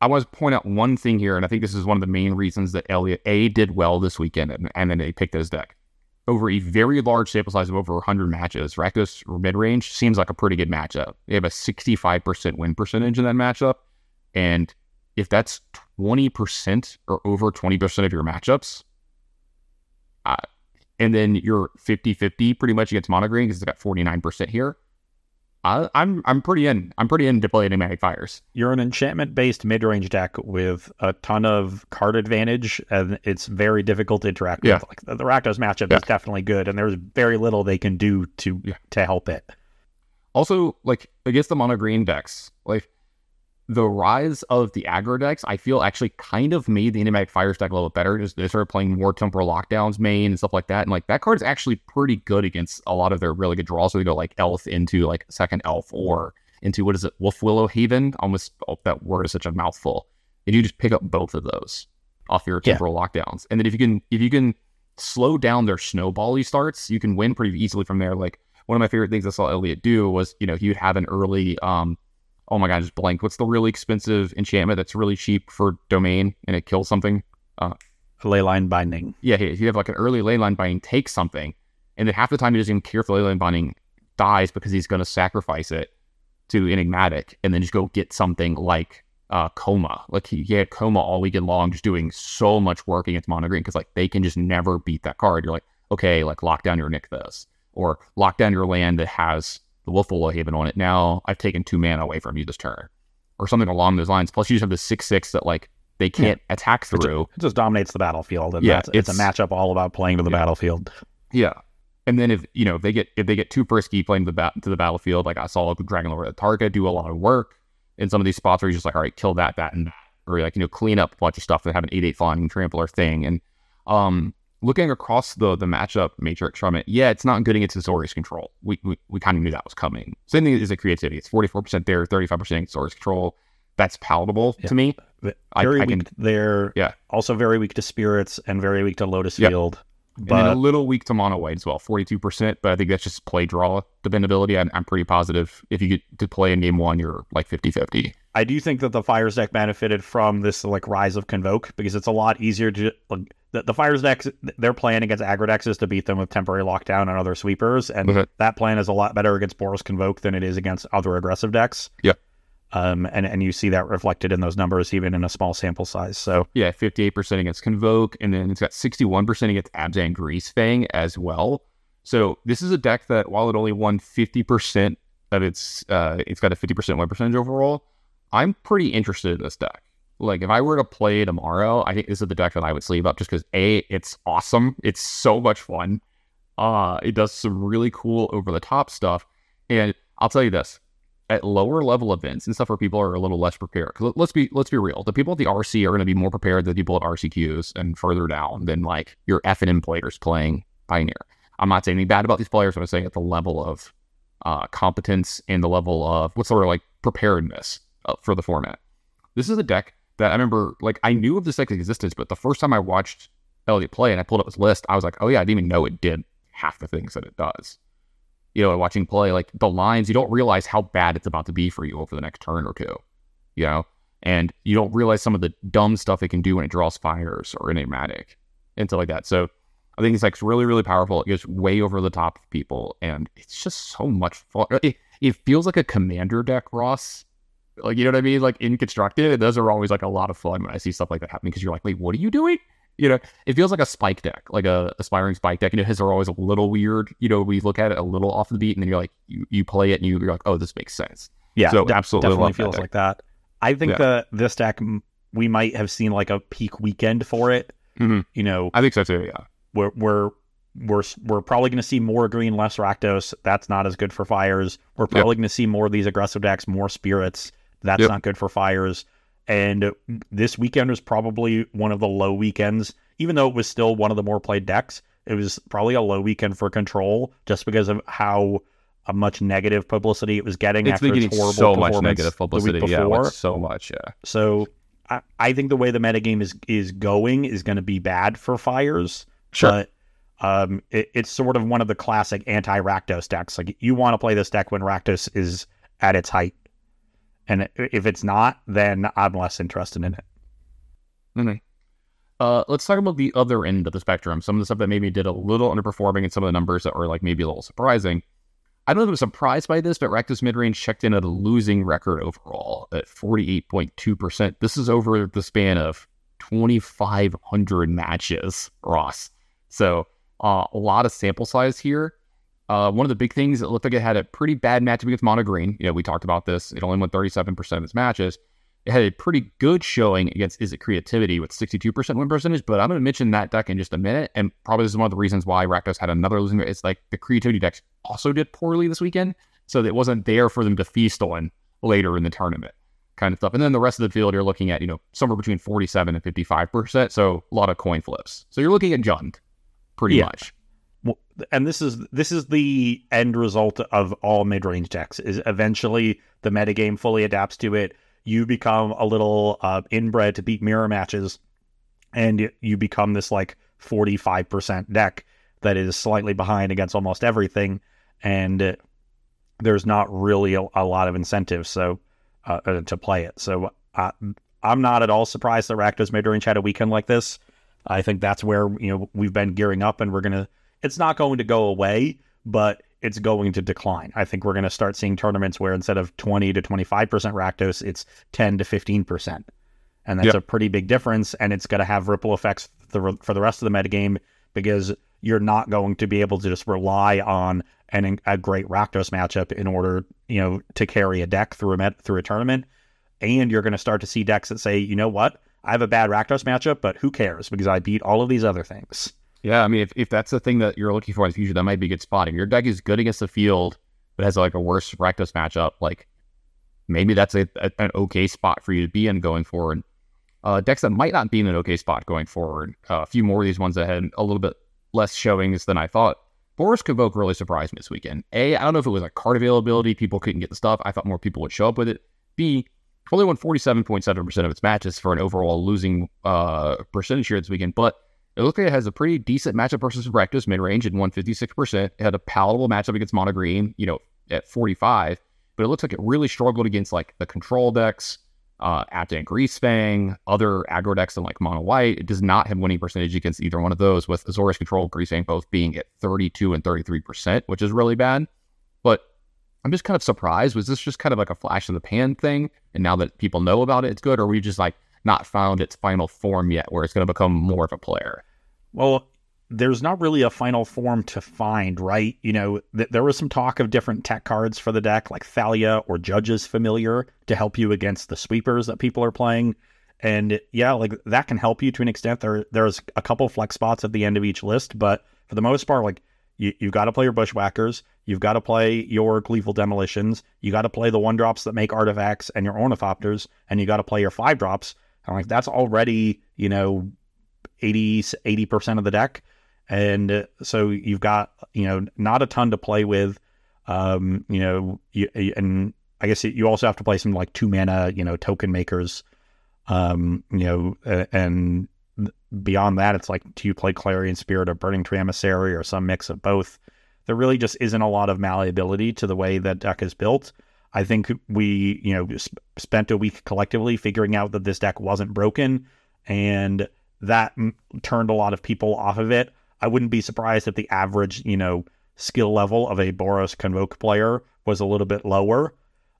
I want to point out one thing here, and I think this is one of the main reasons that Elliot A did well this weekend, and, and then they picked his deck over a very large sample size of over 100 matches. Rakdos mid range seems like a pretty good matchup. They have a 65% win percentage in that matchup, and if that's 20% or over 20% of your matchups, uh, and then you're 50 50 pretty much against mono green because it's got 49% here. I, I'm I'm pretty in. I'm pretty into playing enigmatic fires. You're an enchantment based mid range deck with a ton of card advantage, and it's very difficult to interact Yeah. with. Like the, the Rakdos matchup Yeah. is definitely good, and there's very little they can do to Yeah. to help it. Also, like against the mono green decks, like the rise of the aggro decks, I feel actually kind of made the enigmatic fires deck a little bit better. Just they started playing more temporary lockdowns main and stuff like that. And like that card's actually pretty good against a lot of their really good draws. So they go like elf into like second elf or into what is it, Wolfwillow Haven? Almost oh, that word is such a mouthful. And you just pick up both of those off your Yeah. temporary lockdowns. And then if you can if you can slow down their snowbally starts, you can win pretty easily from there. Like one of my favorite things I saw Elliot do was, you know, he would have an early um oh my god, I just blank. What's the really expensive enchantment that's really cheap for domain and it kills something? Leyline binding. Yeah, he you have like an early leyline binding take something, and then half the time he doesn't even care if the leyline binding dies because he's gonna sacrifice it to enigmatic and then just go get something like uh Koma. Like he, he had Koma all weekend long, just doing so much work against mono green because like they can just never beat that card. You're like, okay, like lock down your Nykthos or lock down your land that has the Wolfwillow Haven on it. Now I've taken two mana away from you this turn, or something along those lines. Plus, you just have the six six that like they can't attack through. It just dominates the battlefield, and Yeah, that's, it's, a matchup all about playing to the Yeah. battlefield. Yeah. And then if you know if they get if they get too frisky playing the bat to the battlefield, like I saw Dragonlord Atarka do a lot of work in some of these spots where he's just like, all right, kill that, that, and that, or like you know clean up a bunch of stuff and have an eight eight flying trampler thing. And um, looking across the the matchup matrix from it, yeah, it's not good against Azorius control. We we, we kind of knew that was coming. Same thing Izzet Creativity. It's forty four percent there, thirty five percent Azorius control. That's palatable Yeah. to me. But I- Very I weak. can- They're Yeah. also very weak to spirits and very weak to Lotus. Field. And then a little weak to mono white as well, 42%. But I think that's just play draw dependability. I'm, I'm pretty positive if you get to play in game one, you're like 50 50. I do think that the Fires deck benefited from this like rise of Convoke because it's a lot easier to like, the, the Fires decks they're playing against aggro decks is to beat them with temporary lockdown and other sweepers, and Okay. that plan is a lot better against Boros Convoke than it is against other aggressive decks. Yep. Um, and, and you see that reflected in those numbers, even in a small sample size. So yeah, 58% against Convoke, and then it's got 61% against Abzan Greasefang as well. So this is a deck that, while it only won 50% of its, uh, it's got a 50% win percentage overall. I'm pretty interested in this deck. Like if I were to play tomorrow, I think this is the deck that I would sleeve up just because a it's awesome. It's so much fun. Uh, it does some really cool over the top stuff, and I'll tell you this: at lower level events and stuff where people are a little less prepared. Let's be let's be real. The people at the RC are going to be more prepared than people at RCQs and further down than like your F and M players playing Pioneer. I'm not saying anything bad about these players. I'm saying at the level of uh, competence and the level of what's sort of like preparedness uh, for the format. This is a deck that I remember, like, I knew of this deck's existence, but the first time I watched Elliot play and I pulled up his list, I was like, oh yeah, I didn't even know it did half the things that it does. You know, watching play, like the lines, you don't realize how bad it's about to be for you over the next turn or two, you know, and you don't realize some of the dumb stuff it can do when it draws fires or enigmatic and stuff like that. So I think it's like really, really powerful. It goes way over the top of people, and it's just so much fun. It, it feels like a commander deck, Ross, like, you know what I mean? Like in constructed, those are always like a lot of fun when I see stuff like that happening because you're like, wait, what are you doing? You know, it feels like a spike deck, like a aspiring spike deck. And his are always a little weird. You know, we look at it a little off the beat, and then you're like, you, you play it, and you, are like, oh, this makes sense. Yeah, so absolutely definitely feels that like that. I think yeah. that this deck we might have seen like a peak weekend for it. Mm-hmm. You know, I think so too. Yeah, we're we're we're we're probably going to see more green, less Rakdos. That's not as good for fires. We're probably yep. going to see more of these aggressive decks, more spirits. That's yep. not good for fires. And this weekend was probably one of the low weekends, even though it was still one of the more played decks. It was probably a low weekend for control just because of how uh, much negative publicity it was getting it's after been its horrible so much negative publicity. The week before. Yeah, so much. Yeah. So I, I think the way the metagame is is going is going to be bad for fires. Sure. But um, it, it's sort of one of the classic anti Rakdos decks. Like you want to play this deck when Rakdos is at its height. And if it's not, then I'm less interested in it. Uh, let's talk about the other end of the spectrum. Some of the stuff that maybe did a little underperforming and some of the numbers that were like maybe a little surprising. I don't know if I'm surprised by this, but Rakdos midrange checked in at a losing record overall at 48.2%. This is over the span of 2,500 matches, Ross. So uh, a lot of sample size here. Uh, one of the big things, it looked like it had a pretty bad matchup against Mono Green. You know, we talked about this. It only won 37% of its matches. It had a pretty good showing against Izzet Creativity with 62% win percentage, but I'm going to mention that deck in just a minute. And probably this is one of the reasons why Rakdos had another losing. It's like the Creativity decks also did poorly this weekend. So it wasn't there for them to feast on later in the tournament kind of stuff. And then the rest of the field, you're looking at, you know, somewhere between 47 and 55%. So a lot of coin flips. So you're looking at junk pretty yeah. much and this is this is the end result of all mid range decks. Is eventually the metagame fully adapts to it. You become a little uh, inbred to beat mirror matches, and you become this like forty five percent deck that is slightly behind against almost everything, and there's not really a, a lot of incentive so uh, uh to play it. So uh, I'm not at all surprised that Rakdos mid range had a weekend like this. I think that's where you know we've been gearing up, and we're gonna it's not going to go away, but it's going to decline. I think we're going to start seeing tournaments where instead of 20 to 25% Rakdos, it's 10 to 15%. And that's yep. a pretty big difference. And it's going to have ripple effects for the rest of the metagame because you're not going to be able to just rely on an, a great Rakdos matchup in order, you know, to carry a deck through a met, through a tournament. And you're going to start to see decks that say, you know what, I have a bad Rakdos matchup, but who cares because I beat all of these other things. Yeah, I mean, if, if that's the thing that you're looking for in the future, that might be a good spot. If your deck is good against the field, but has like a worse Rakdos matchup, like maybe that's a, a, an okay spot for you to be in going forward. Uh, decks that might not be in an okay spot going forward. Uh, a few more of these ones that had a little bit less showings than I thought. Boros Convoke really surprised me this weekend. A, I don't know if it was like card availability, people couldn't get the stuff. I thought more people would show up with it. B, only won 47.7% of its matches for an overall losing uh, percentage here this weekend, but it looked like it has a pretty decent matchup versus Rakdos mid range at 156%. It had a palatable matchup against Mono Green, you know, at 45. But it looks like it really struggled against like the control decks, uh, Abzan Greasefang, other aggro decks than like Mono White. It does not have winning percentage against either one of those, with Azorius Control Greasefang both being at 32 and 33%, which is really bad. But I'm just kind of surprised. Was this just kind of like a flash in the pan thing? And now that people know about it, it's good, or we just like not found its final form yet, where it's going to become more of a player? Well, there's not really a final form to find, right? You know, th- there was some talk of different tech cards for the deck, like Thalia or Judge's Familiar, to help you against the sweepers that people are playing. And yeah, like that can help you to an extent. There, there's a couple flex spots at the end of each list, but for the most part, like you, you've got to play your bushwhackers, you've got to play your gleeful demolitions, you got to play the one drops that make artifacts and your ornithopters, and you got to play your five drops. And like that's already, you know, 80 percent of the deck and so you've got you know not a ton to play with. Um, you know, you, and I guess you also have to play some like two mana, you know, token makers. Um, you know, and beyond that, it's like do you play Clarion Spirit or Burning Tree Emissary or some mix of both? There really just isn't a lot of malleability to the way that deck is built. I think we, you know, sp- spent a week collectively figuring out that this deck wasn't broken, and that m- turned a lot of people off of it. I wouldn't be surprised if the average, you know, skill level of a Boros Convoke player was a little bit lower.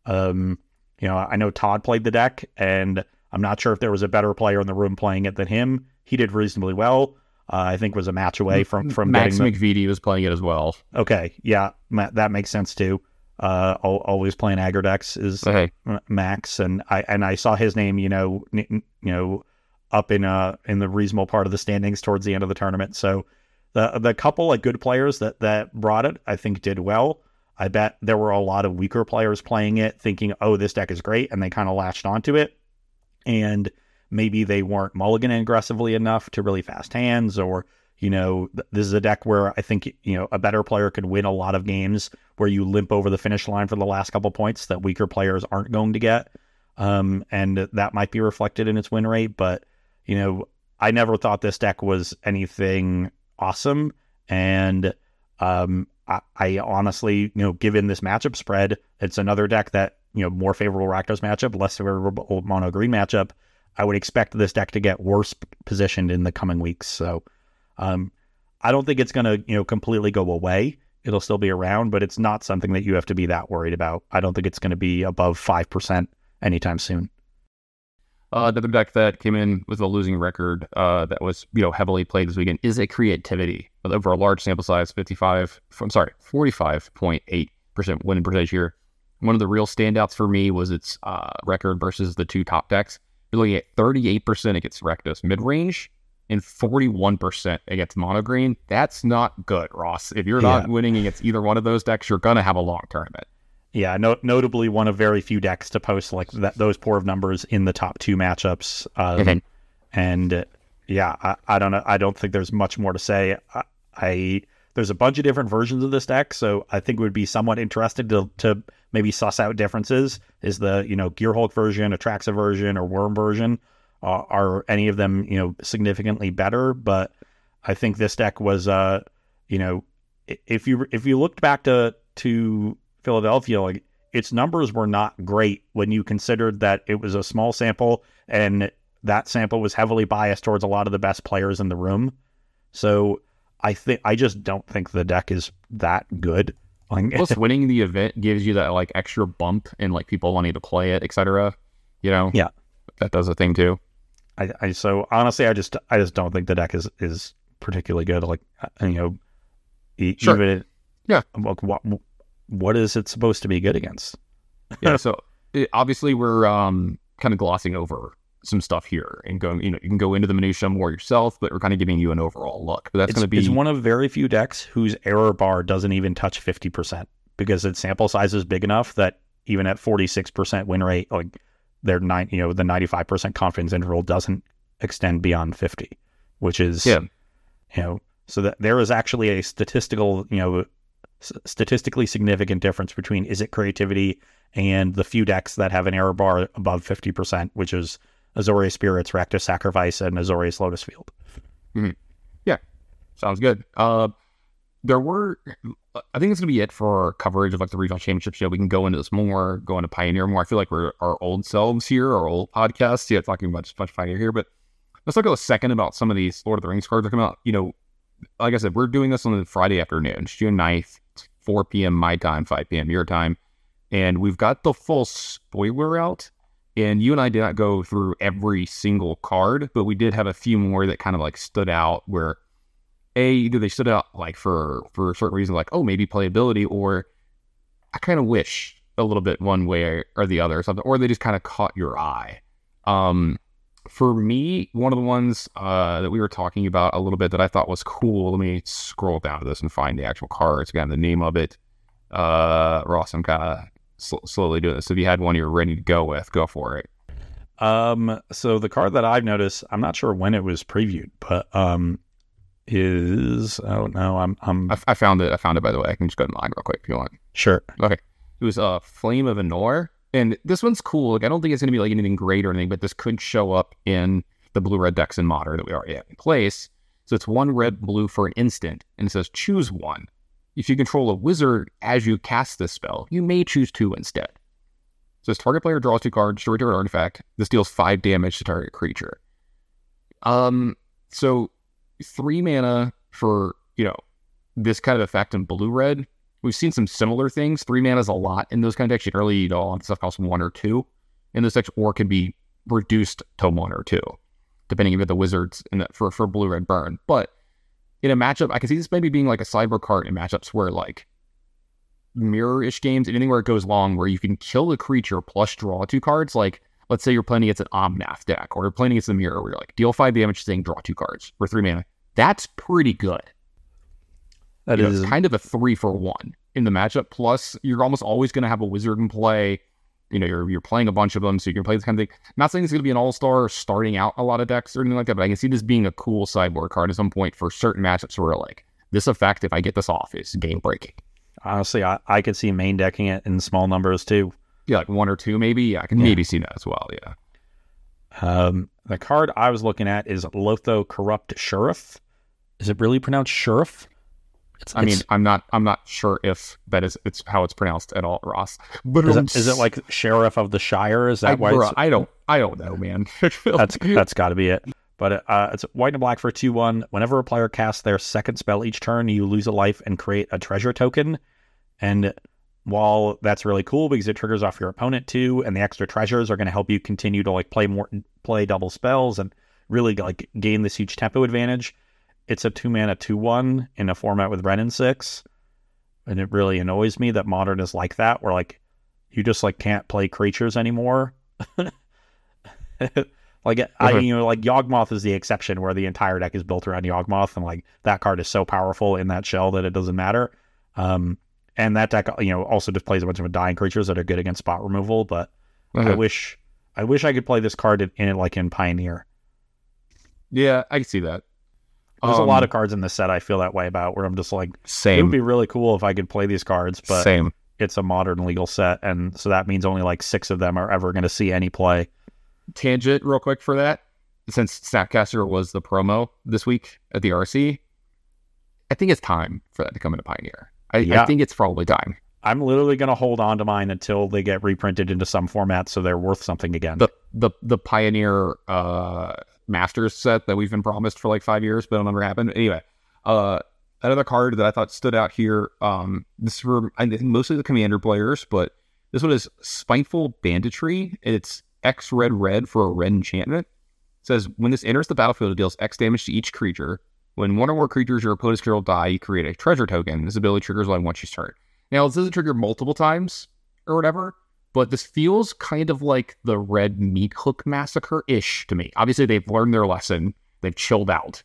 Um, you know, I know Todd played the deck, and I'm not sure if there was a better player in the room playing it than him. He did reasonably well. Uh, I think was a match away from from Max getting McVitie was playing it as well. Okay, yeah, that makes sense too. Uh, always playing aggro decks is okay. Max, and I and I saw his name, you know, you know, up in uh in the reasonable part of the standings towards the end of the tournament. So the the couple of good players that that brought it, I think, did well. I bet there were a lot of weaker players playing it, thinking, "Oh, this deck is great," and they kind of latched onto it. And maybe they weren't mulligan aggressively enough to really fast hands, or you know, this is a deck where I think you know a better player could win a lot of games where you limp over the finish line for the last couple points that weaker players aren't going to get, um, and that might be reflected in its win rate. But you know, I never thought this deck was anything awesome. And um, I, I, honestly, you know, given this matchup spread, it's another deck that, you know, more favorable Rakdos matchup, less favorable mono green matchup. I would expect this deck to get worse positioned in the coming weeks. So um, I don't think it's going to, you know, completely go away. It'll still be around, but it's not something that you have to be that worried about. I don't think it's going to be above 5% anytime soon. Uh, another deck that came in with a losing record uh, that was you know heavily played this weekend Izzet Creativity over a large sample size, 55. I'm sorry, 45.8 percent winning percentage here. One of the real standouts for me was its uh, record versus the two top decks. You're looking at 38 percent against Rakdos mid range and 41 percent against mono green. That's not good, Ross. If you're yeah. not winning against either one of those decks, you're gonna have a long tournament. Yeah, no, notably one of very few decks to post like that, those poor of numbers in the top two matchups. Um, mm-hmm. And uh, yeah, I, I, don't know. I don't think there's much more to say. I, I, there's a bunch of different versions of this deck, so I think it would be somewhat interesting to to maybe suss out differences. Is the you know Gearhulk version, Atraxa version, or Worm version uh, are any of them you know significantly better? But I think this deck was uh you know if you if you looked back to to Philadelphia, like its numbers were not great when you considered that it was a small sample and that sample was heavily biased towards a lot of the best players in the room. So I think I just don't think the deck is that good. Plus, winning the event gives you that like extra bump and like people wanting to play it, etc. You know, yeah, that does a thing too. I, I so honestly, I just I just don't think the deck is is particularly good. Like uh, you know, sure. even yeah, like what what is it supposed to be good against? yeah, so it, obviously we're um, kind of glossing over some stuff here and going, you know, you can go into the minutia more yourself, but we're kind of giving you an overall look. But that's going to be it's one of very few decks whose error bar doesn't even touch fifty percent because its sample size is big enough that even at forty six percent win rate, like their nine, you know, the ninety five percent confidence interval doesn't extend beyond fifty, which is yeah, you know, so that there is actually a statistical, you know, statistically significant difference between Izzet Creativity and the few decks that have an error bar above 50%, which is Azorius Spirits, Rakdos Sacrifice, and Azorius Lotus Field. Mm-hmm. Yeah, sounds good. Uh, there were, I think it's to be it for our coverage of like the regional championships. Yeah, we can go into this more, go into Pioneer more. I feel like we're our old selves here, our old podcast. Yeah, talking about just much Pioneer here, but let's talk a second about some of these Lord of the Rings cards that come out. You know, like I said, we're doing this on the Friday afternoon, June 9th. 4 p.m. my time, 5 p.m. your time. and we've got the full spoiler out. And you and I did not go through every single card, but we did have a few more that kind of like stood out where a either they stood out like for for a certain reason, like oh maybe playability, or I kind of wish a little bit one way or the other or something, or they just kind of caught your eye. Um, for me, one of the ones uh, that we were talking about a little bit that I thought was cool. Let me scroll down to this and find the actual cards. Again, the name of it. Uh, Ross, I'm kind of sl- slowly doing this. If you had one you're ready to go with, go for it. Um, so the card that I've noticed, I'm not sure when it was previewed, but um, is oh no, I'm I'm I, I found it. I found it by the way. I can just go to mine real quick if you want. sure. Okay. It was uh, Flame of Anor. And this one's cool. Like, I don't think it's going to be like anything great or anything, but this could show up in the blue red decks in modern that we already have in place. So it's one red blue for an instant, and it says choose one. If you control a wizard as you cast this spell, you may choose two instead. So this target player draws two cards, destroy an artifact. This deals five damage to target creature. Um, so three mana for you know this kind of effect in blue red We've seen some similar things. Three mana is a lot in those kind of decks. Generally, you know, all stuff costs one or two in those decks, or can be reduced to one or two, depending if the wizards in the, for for blue red burn. But in a matchup, I can see this maybe being like a cyber card in matchups where like mirror-ish games, anything where it goes long, where you can kill the creature plus draw two cards. Like let's say you're playing against an Omnath deck, or you're playing against the mirror, where you're like deal five damage, thing draw two cards for three mana. That's pretty good. That You is it's kind of a three for one in the matchup. Plus, you're almost always going to have a wizard in play. You know, you're you're playing a bunch of them, so you can play this kind of thing. not saying it's going to be an all star starting out a lot of decks or anything like that, but I can see this being a cool sideboard card at some point for certain matchups where like this effect, if I get this off, is game breaking. honestly, I, I could see main decking it in small numbers too. Yeah, like one or two maybe. Yeah, I can Yeah. maybe see that as well. Yeah. Um, the card I was looking at is Lotho Corrupt Sheriff. Is it really pronounced Sheriff? It's, I mean, I'm not I'm not sure if that is it's how it's pronounced at all, Ross. But is it, is it like Sheriff of the Shire? Is that I, why? It's, I don't I don't know, man. that's that's got to be it. But uh, it's white and black for two one. Whenever a player casts their second spell each turn, you lose a life and create a treasure token. And while that's really cool because it triggers off your opponent too, and the extra treasures are going to help you continue to like play more, play double spells, and really like gain this huge tempo advantage. It's a two mana two one in a format with Wrenn and Six, and it really annoys me that modern is like that, where like you just like can't play creatures anymore. like I, you know, like Yawgmoth is the exception where the entire deck is built around Yawgmoth, and like that card is so powerful in that shell that it doesn't matter. Um, and that deck, you know, also just plays a bunch of dying creatures that are good against spot removal. But I wish, I wish I could play this card in, in like in Pioneer. yeah, I can see that. There's a Um, lot of cards in this set I feel that way about, where I'm just like, same. it would be really cool if I could play these cards, but same. it's a modern legal set, and so that means only like six of them are ever going to see any play. tangent real quick for that. Since Snapcaster was the promo this week at the RC, I think it's time for that to come into Pioneer. I, Yeah. I think it's probably time. I'm literally going to hold on to mine until they get reprinted into some format so they're worth something again. The the the Pioneer uh Masters set that we've been promised for like five years, but it'll never happen. Anyway, uh another card that I thought stood out here, um, this for I think mostly the commander players, but this one is Spiteful Banditry. It's X red red for a red enchantment. It says when this enters the battlefield, it deals X damage to each creature. When one or more creatures your opponent's control die, you create a treasure token. This ability triggers only once you start. Now, this doesn't trigger multiple times or whatever, but this feels kind of like the Red Meathook Massacre ish to me. Obviously, they've learned their lesson, they've chilled out,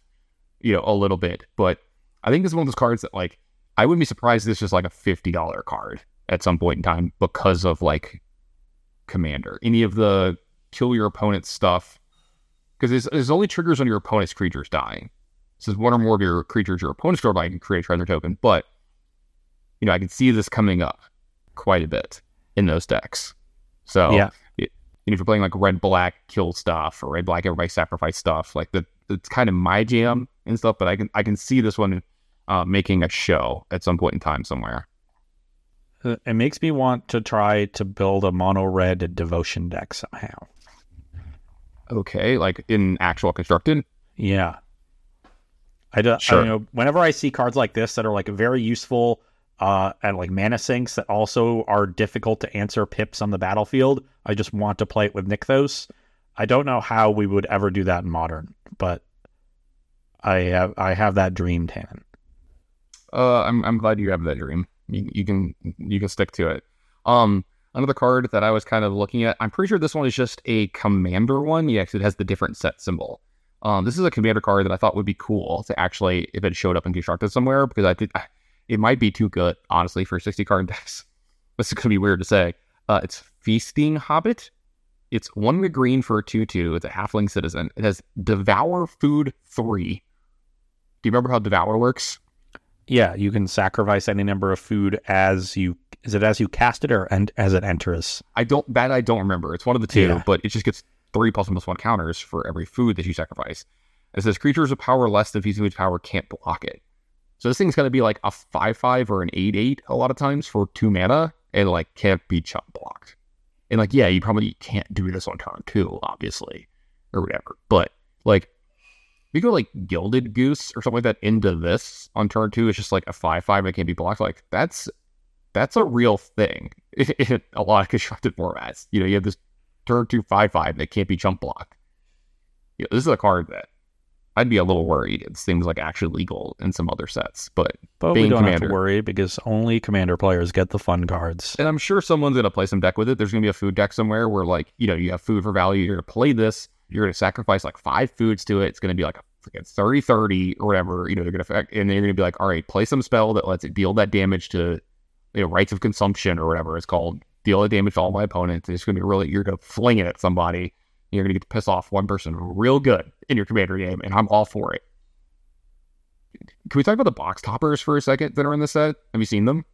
you know, a little bit, but I think this is one of those cards that, like, I wouldn't be surprised if this is like a $50 card at some point in time because of like Commander. Any of the kill your opponent stuff, because there's, only triggers on your opponent's creatures dying. So one or more of your creatures your opponent's draw dying can create a treasure token, but you know, I can see this coming up quite a bit in those decks. So Yeah. it, and if you're playing like red black kill stuff or red black everybody sacrifice stuff, like the it's kind of my jam and stuff. But I can I can see this one uh, making a show at some point in time somewhere. Uh, it makes me want to try to build a mono red devotion deck somehow. Okay, like in actual constructed. Yeah. I, do, Sure. I know whenever I see cards like this that are like very useful uh, and like mana sinks that also are difficult to answer pips on the battlefield. I just want to play it with Nykthos. I don't know how we would ever do that in modern, but I have I have that dream, Tan. Uh, I'm I'm glad you have that dream. You, you can you can stick to it. Um, another card that I was kind of looking at. I'm pretty sure this one is just a commander one. Yeah, because it has the different set symbol. Um, this is a commander card that I thought would be cool to actually if it showed up in constructed somewhere because I think it might be too good honestly for 60 card decks. this is gonna be weird to say. Uh, it's Feasting Hobbit. It's one green for a 2 2. It's a halfling citizen. It has Devour Food 3. Do you remember how Devour works? Yeah, you can sacrifice any number of food as you is it as you cast it or and as it enters? I don't that I don't remember. It's one of the two, Yeah. but it just gets three plus one plus one counters for every food that you sacrifice. It says creatures of power less than feasting food's power can't block it. So this thing's gonna be like a five five or an eight eight a lot of times for two mana and like can't be chump blocked. And like, yeah, you probably can't do this on turn two, obviously, or whatever. But like you go like Gilded Goose or something like that into this on turn two, it's just like a five five that can't be blocked. Like that's that's a real thing in a lot of constructed formats. You know, you have this turn two five five that can't be jump blocked. You know, this is a card that I'd be a little worried. It seems like actually legal in some other sets, but But Being we don't have commander. to worry because only commander players get the fun cards. and I'm sure someone's gonna play some deck with it. There's gonna be a food deck somewhere where like you know you have food for value. You're gonna play this. You're gonna sacrifice like five foods to it. It's gonna be like a freaking 30 30 or whatever. You know, they're gonna affect, and then you're gonna be like, all right, play some spell that lets it deal that damage to you know rites of consumption or whatever it's called. Deal the damage to all my opponents. It's gonna be really you're gonna fling it at somebody. You're gonna get to piss off one person real good in your commander game, and I'm all for it. Can we talk about the box toppers for a second that are in the set? Have you seen them?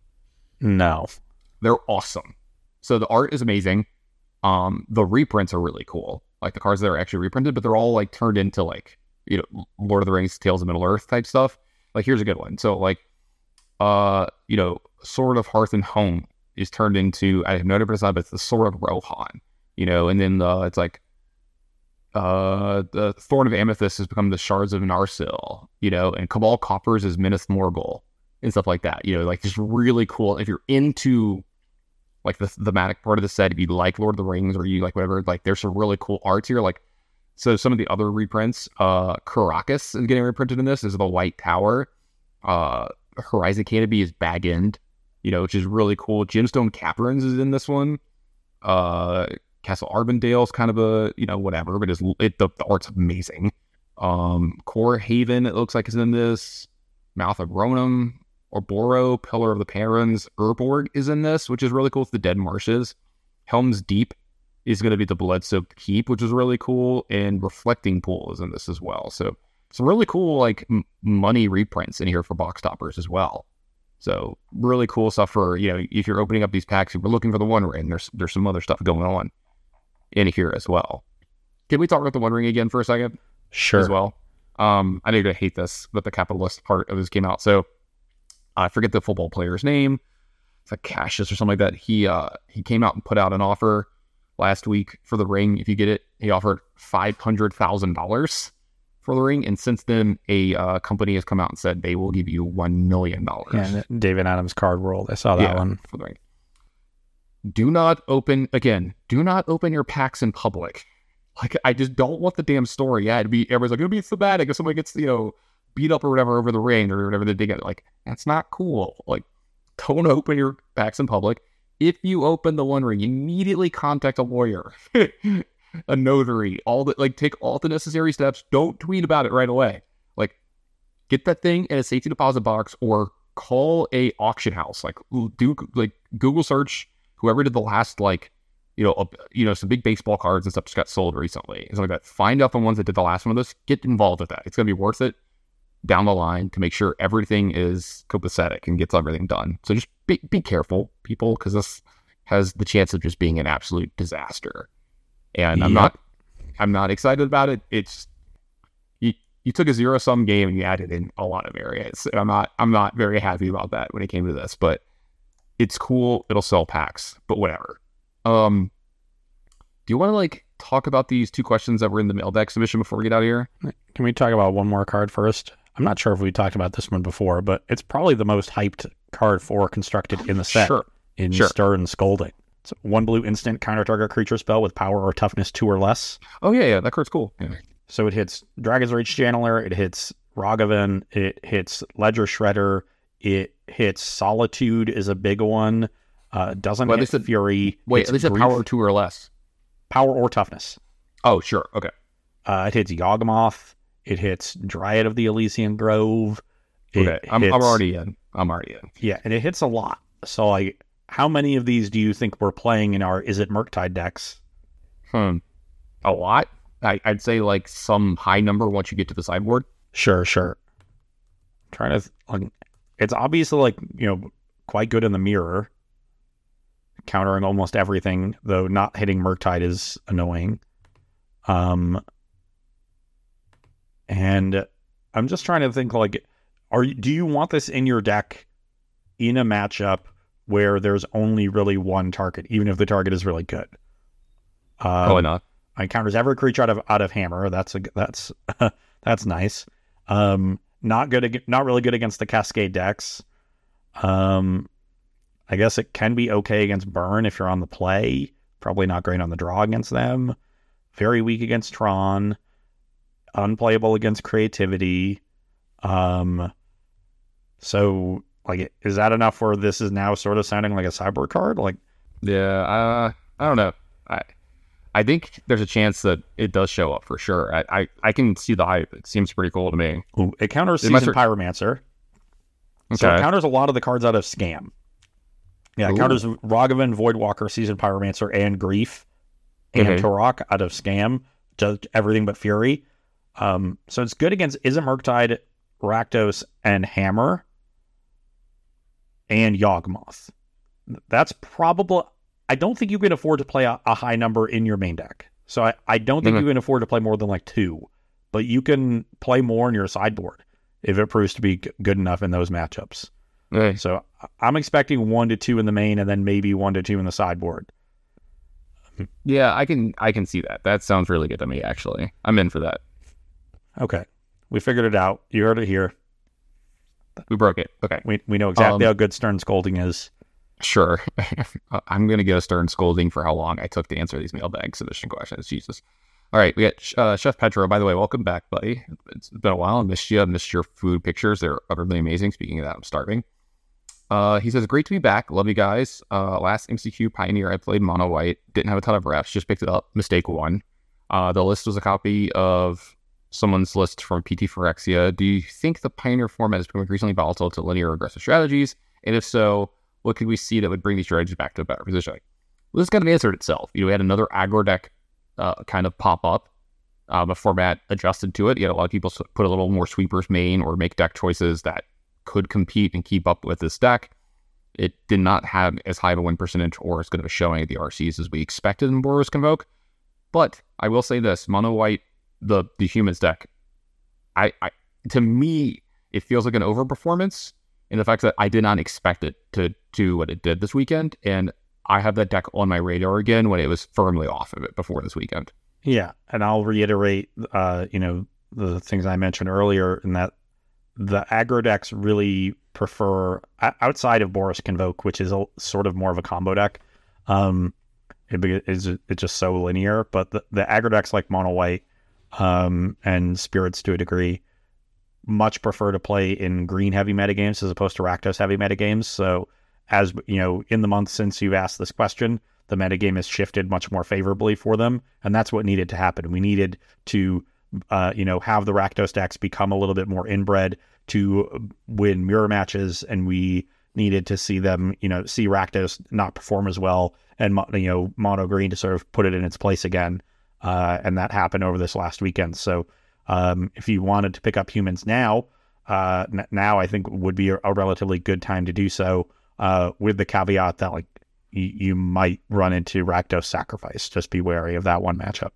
No. They're awesome. So the art is amazing. Um, the reprints are really cool. Like the cards that are actually reprinted, but they're all like turned into like you know Lord of the Rings, Tales of Middle Earth type stuff. Like here's a good one. So like, uh, you know, Sword of Hearth and Home is turned into I have no idea what it's not, but it's the Sword of Rohan. You know, and then uh, it's like uh, the Thorn of Amethyst has become the Shards of Narsil. You know, and Cabal Coffers is Minas Morgul and stuff like that. You know, like just really cool. If you're into like the thematic part of the set, if you like Lord of the Rings or you like whatever, like there's some really cool arts here. Like so some of the other reprints, uh Karakas is getting reprinted in this. This is the White Tower. Uh Horizon Canopy is bag end, you know, which is really cool. Gemstone Caverns is in this one. Uh Castle Ardenvale is kind of a, you know, whatever, but it's it the, the art's amazing. Um Kor Haven, it looks like is in this. Mouth of Ronom, Oboro, Pillar of the Paruns, Urborg is in this, which is really cool. It's the Dead Marshes. Helm's Deep is going to be the Blood Soaked Keep, which is really cool. And Reflecting Pool is in this as well. So some really cool like m- money reprints in here for box toppers as well. So really cool stuff for you know if you're opening up these packs, you're looking for the One Ring, there's there's some other stuff going on in here as well. Can we talk about the One Ring again for a second? Sure. as well. Um, I know you're gonna hate this, but the capitalist part of this came out. So I forget the football player's name. It's like Cassius or something like that. He uh he came out and put out an offer last week for the ring. If you get it, he offered five hundred thousand dollars for the ring, and since then, a uh, company has come out and said they will give you one million dollars. Yeah, and David Adams card world. I saw that Yeah, one. for the ring. Do not open again. Do not open your packs in public. Like I just don't want the damn story. Yeah, it'd be everyone's like it'll be thematic if somebody gets you know beat up or whatever over the ring or whatever they get. Like that's not cool. Like don't open your packs in public. If you open the One Ring, immediately contact a lawyer, a notary, all the like take all the necessary steps. Don't tweet about it right away. Like get that thing in a safety deposit box or call a auction house. Like do like Google search whoever did the last like you know a, you know some big baseball cards and stuff just got sold recently and stuff like that. Find out the ones that did the last one of this. Get involved with that. It's gonna be worth it down the line to make sure everything is copacetic and gets everything done. So just be be careful, people, because this has the chance of just being an absolute disaster. And I'm not I'm not excited about it. It's you you took a zero sum game and you added in a lot of areas. And I'm not I'm not very happy about that when it came to this, but it's cool. It'll sell packs, but whatever. Um, do you want to like talk about these two questions that were in the mailbag submission before we get out of here? Can we talk about one more card first? I'm not sure if we talked about this one before, but it's probably the most hyped card for constructed in the set Sure. in Sure. Stern Scolding. It's one blue instant counter target creature spell with power or toughness two or less. Oh yeah, yeah, that card's cool. Yeah. So it hits Dragon's Rage Channeler, it hits Ragavan, it hits Ledger Shredder, it hits Solitude is a big one. Uh, doesn't Well, hit said- Fury. Wait, hits at least a Grief, power two or less. power or toughness. Oh, sure. Okay. Uh, it hits Yawgmoth. It hits Dryad of the Elysian Grove. It Okay. I'm, I'm already in. I'm already in. Yeah, and it hits a lot. So, like, how many of these do you think we're playing in our Izzet Murktide decks? Hmm. A lot. I, I'd say like some high number once you get to the sideboard. Sure, sure. trying to, like, it's obviously, like, you know, quite good in the mirror, countering almost everything, though not hitting Murktide is annoying. Um, and I'm just trying to think, like, are you, do you want this in your deck in a matchup where there's only really one target, even if the target is really good? Um, Probably not. I counters every creature out of out of hammer. That's a that's that's nice. Um, not good. ag- Not really good against the Cascade decks. Um, I guess it can be okay against burn if you're on the play. Probably not great on the draw against them. Very weak against Tron. Unplayable against creativity. Um, so like, is that enough? Where this is now sort of sounding like a cyber card? Like, Yeah. Uh, I don't know. I I think there's a chance that it does show up for sure. I I, I can see the hype. It seems pretty cool to me. ooh, it counters It might Season Pyromancer. So it Okay. counters a lot of the cards out of Scam. Yeah, it Ooh. counters Ragavan, Voidwalker, Season Pyromancer, and Grief, and Okay. Tourach out of Scam. Does everything but Fury. Um, so it's good against Izzet Murktide, Rakdos, and Hammer, and Yawgmoth. That's probably. I don't think you can afford to play a, a high number in your main deck. So I, I don't think Mhm. you can afford to play more than like two, but you can play more in your sideboard if it proves to be g- good enough in those matchups. So I'm expecting one to two in the main, and then maybe one to two in the sideboard. Yeah, I can I can see that. That sounds really good to me. Actually, I'm in for that. Okay, we figured it out. You heard it here. We broke it. Okay. We we know exactly Um, how good Stern Scolding is. Sure. I'm going to get a stern scolding for how long I took to answer these mailbag submission questions. Jesus. All right. We got uh, Chef Petro. By the way, welcome back, buddy. It's been a while. I missed you. I missed your food pictures. They're utterly amazing. Speaking of that, I'm starving. Uh, he says, Great to be back. Love you guys. Uh, last MCQ Pioneer, I played Mono White. Didn't have a ton of reps. Just picked it up. Mistake one. Uh, the list was a copy of someone's list from PT Phyrexia. Do you think the Pioneer format is becoming increasingly volatile to linear aggressive strategies? And if so, what could we see that would bring these strategies back to a better position? Well, this kind of answered itself. You know, we had another aggro deck uh, kind of pop up. Um, a format adjusted to it. You had a lot of people put a little more sweepers main or make deck choices that could compete and keep up with this deck. It did not have as high of a win percentage or as good of a showing at the RCs as we expected in Boros Convoke. But I will say this: Mono White, the the humans deck, I, I to me it feels like an overperformance in the fact that I did not expect it to do what it did this weekend, and I have that deck on my radar again when it was firmly off of it before this weekend. Yeah, and I'll reiterate, uh, you know, the things I mentioned earlier, in that the aggro decks really prefer outside of Boros Convoke, which is a, sort of more of a combo deck. Um, it be- it's just so linear, but the, the aggro decks like Mono White um, and Spirits to a degree much prefer to play in green heavy metagames as opposed to Rakdos heavy metagames. So, as you know, in the month since you've asked this question, the metagame has shifted much more favorably for them, and that's what needed to happen. We needed to, uh, you know, have the Rakdos decks become a little bit more inbred to win mirror matches, and we needed to see them, you know, see Rakdos not perform as well, and you know, mono green to sort of put it in its place again, uh, and that happened over this last weekend. So, um, if you wanted to pick up humans now, uh, n- now I think would be a, a relatively good time to do so, uh, with the caveat that like you, you might run into Rakdos sacrifice. Just be wary of that one matchup.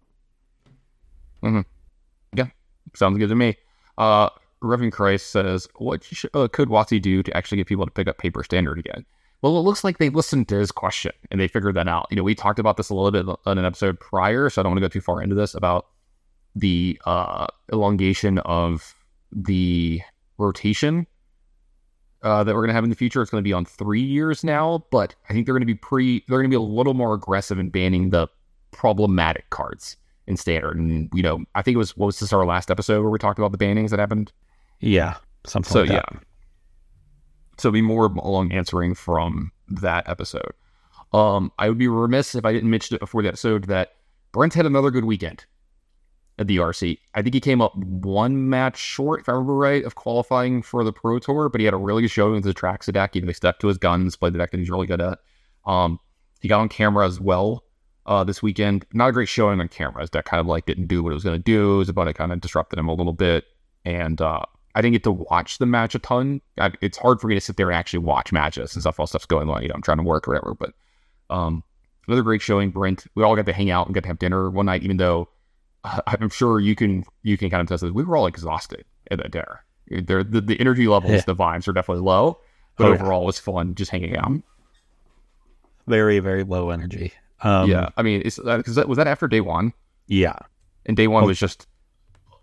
Yeah, sounds good to me. Uh, Reverend Christ says, "What sh- uh, could WotC do to actually get people to pick up paper standard again?" Well, it looks like they listened to his question and they figured that out. You know, we talked about this a little bit on an episode prior, so I don't want to go too far into this about the uh, elongation of the rotation uh, that we're going to have in the future. It's going to be on three years now, but I think they're going to be pretty. They're going to be a little more aggressive in banning the problematic cards in standard. And you know, I think it was what was this our last episode where we talked about the bannings that happened. Yeah, something. So like yeah, that. so be more along answering from that episode. Um, I would be remiss if I didn't mention it before the episode that Brent had another good weekend at the RC. I think he came up one match short, if I remember right, of qualifying for the Pro Tour, but he had a really good showing with the Atraxa deck. He stuck to his guns, played the deck that he's really good at. Um, he got on camera as well uh, this weekend. Not a great showing on camera. His deck kind of like didn't do what it was going to do. Was about it kind of disrupted him a little bit, and uh, I didn't get to watch the match a ton. I, it's hard for me to sit there and actually watch matches and stuff while stuff's going on. You know, I'm trying to work or whatever. But um, another great showing, Brent. We all got to hang out and get to have dinner one night, even though I'm sure you can you can kind of test this. We were all exhausted at that dinner. There, the, the energy levels, Yeah. the vibes are definitely low, but Oh, yeah. overall it was fun just hanging out. very very low energy. Um, yeah, I mean, it's because that was that after day one, yeah, and day one Oh. was just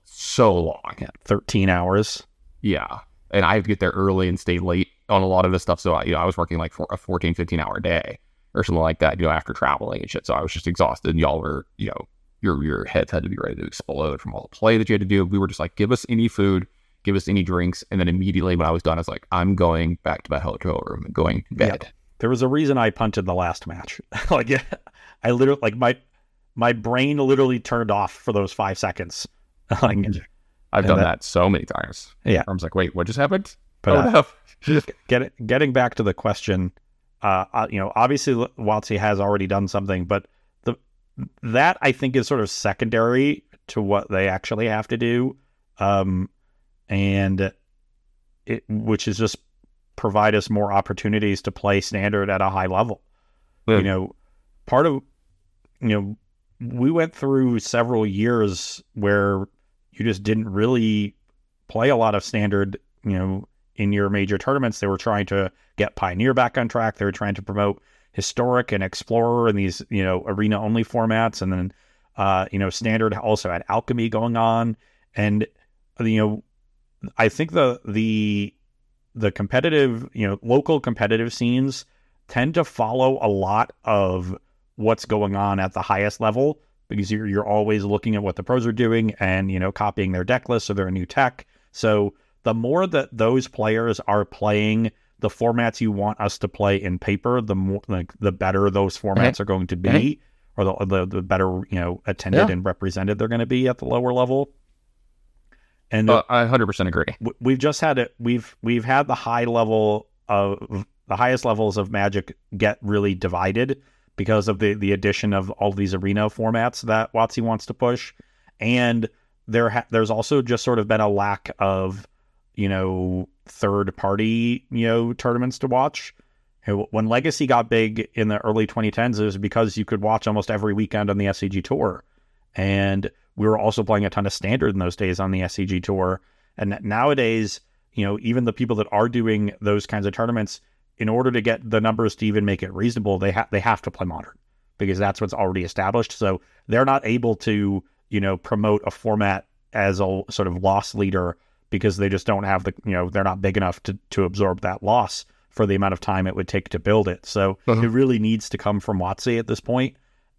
so long. yeah, thirteen hours. Yeah. And I have to get there early and stay late on a lot of this stuff. So, I, you know, I was working like for a 14, 15 hour day or something like that, you know, after traveling and shit. So I was just exhausted. And y'all were, you know, your your heads had to be ready to explode from all the play that you had to do. We were just like, give us any food, give us any drinks. And then immediately when I was done, I was like, I'm going back to my hotel room and going to bed. There was a reason I punted the last match. like I literally like my my brain literally turned off for those five seconds. like, I've done that- that, so many times. Yeah. I was like, wait, what just happened? but oh, uh, no. get, getting back to the question, uh, uh, you know, obviously WotC has already done something, but that I think is sort of secondary to what they actually have to do, um, and it which is just provide us more opportunities to play standard at a high level. Yeah. You know, part of you know we went through several years where you just didn't really play a lot of standard, you know, in your major tournaments. They were trying to get Pioneer back on track. They were trying to promote Historic and Explorer and these, you know, arena only formats. And then, uh, you know, Standard also had Alchemy going on. And, you know, I think the, the, the competitive, you know, local competitive scenes tend to follow a lot of what's going on at the highest level because you're you're always looking at what the pros are doing and you know copying their deck lists or their new tech. So the more that those players are playing the formats you want us to play in paper, the more like the better those formats are going to be, or the, the the better you know attended Yeah. and represented they're going to be at the lower level. And Uh, I 100% agree. we've just had it we've we've had the high level of the highest levels of magic get really divided because of the the addition of all these arena formats that WotC wants to push and there ha- there's also just sort of been a lack of you know third party you know tournaments to watch. When legacy got big in the early 2010s it was because you could watch almost every weekend on the SCG tour. And we were also playing a ton of standard in those days on the SCG tour. And nowadays, you know, even the people that are doing those kinds of tournaments, in order to get the numbers to even make it reasonable, they have they have to play modern because that's what's already established. So they're not able to, you know, promote a format as a sort of loss leader because they just don't have the, you know, they're not big enough to to absorb that loss for the amount of time it would take to build it. So Uh-huh. it really needs to come from WotC at this.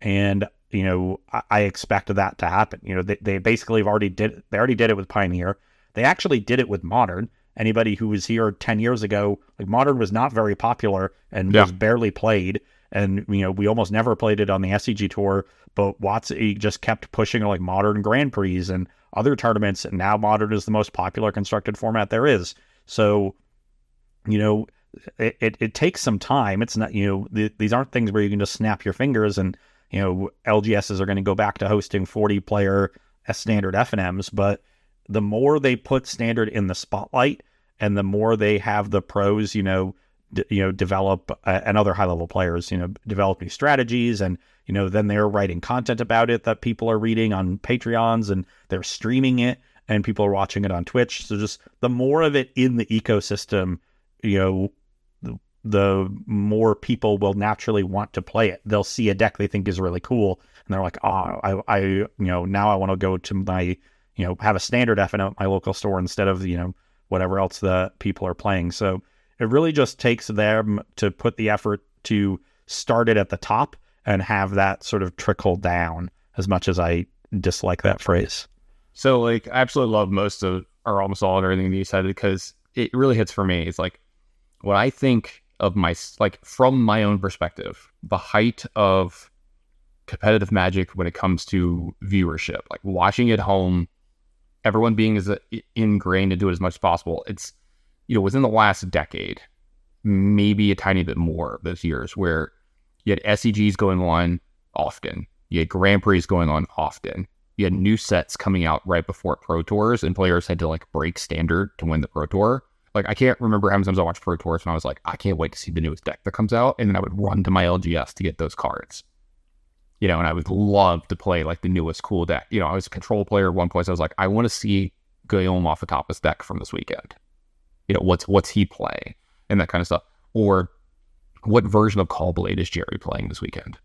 And you know, I, I expect that to happen. You know, they, they basically have already did they already did it with Pioneer. They actually did it with Modern. Anybody who was here ten years ago, like Modern was not very popular and Yeah. was barely played. And you know, we almost never played it on the SCG tour, but WotC just kept pushing like Modern Grand Prix and other tournaments, and now Modern is the most popular constructed format there is. So, you know, it, it, it takes some time. It's not, you know, th- these aren't things where you can just snap your fingers and, you know, LGSs are going to go back to hosting 40 player standard FNMs. But the more they put standard in the spotlight and the more they have the pros, you know, you know, develop uh, and other high level players, you know, develop new strategies and, you know, then they're writing content about it that people are reading on Patreons and they're streaming it and people are watching it on Twitch. So just the more of it in the ecosystem, you know, the, the more people will naturally want to play it. They'll see a deck they think is really cool, and they're like, "Oh, I, I, you know, now I want to go to my, you know, have a standard FNM at my local store instead of, you know, whatever else the people are playing. So it really just takes them to put the effort to start it at the top and have that sort of trickle down as much as I dislike that phrase. So like I absolutely love most of or almost all of everything that you said because it really hits for me. It's like what I think of my like from my own perspective, the height of competitive magic when it comes to viewership, like watching at home, everyone being as ingrained into it as much as possible. It's you know within the last decade, maybe a tiny bit more of those years where you had SCGs going on often, you had Grand Prix going on often, you had new sets coming out right before Pro Tours, and players had to like break standard to win the Pro Tour. Like I can't remember how many times I watched Pro Tours and I was like, I can't wait to see the newest deck that comes out, and then I would run to my LGS to get those cards. You know, and I would love to play like the newest cool deck. You know, I was a control player at one point. So I was like, I want to see Guillaume off the top of his deck from this weekend. You know, what's what's he playing and that kind of stuff, or what version of Caw-Blade is Gerry playing this weekend?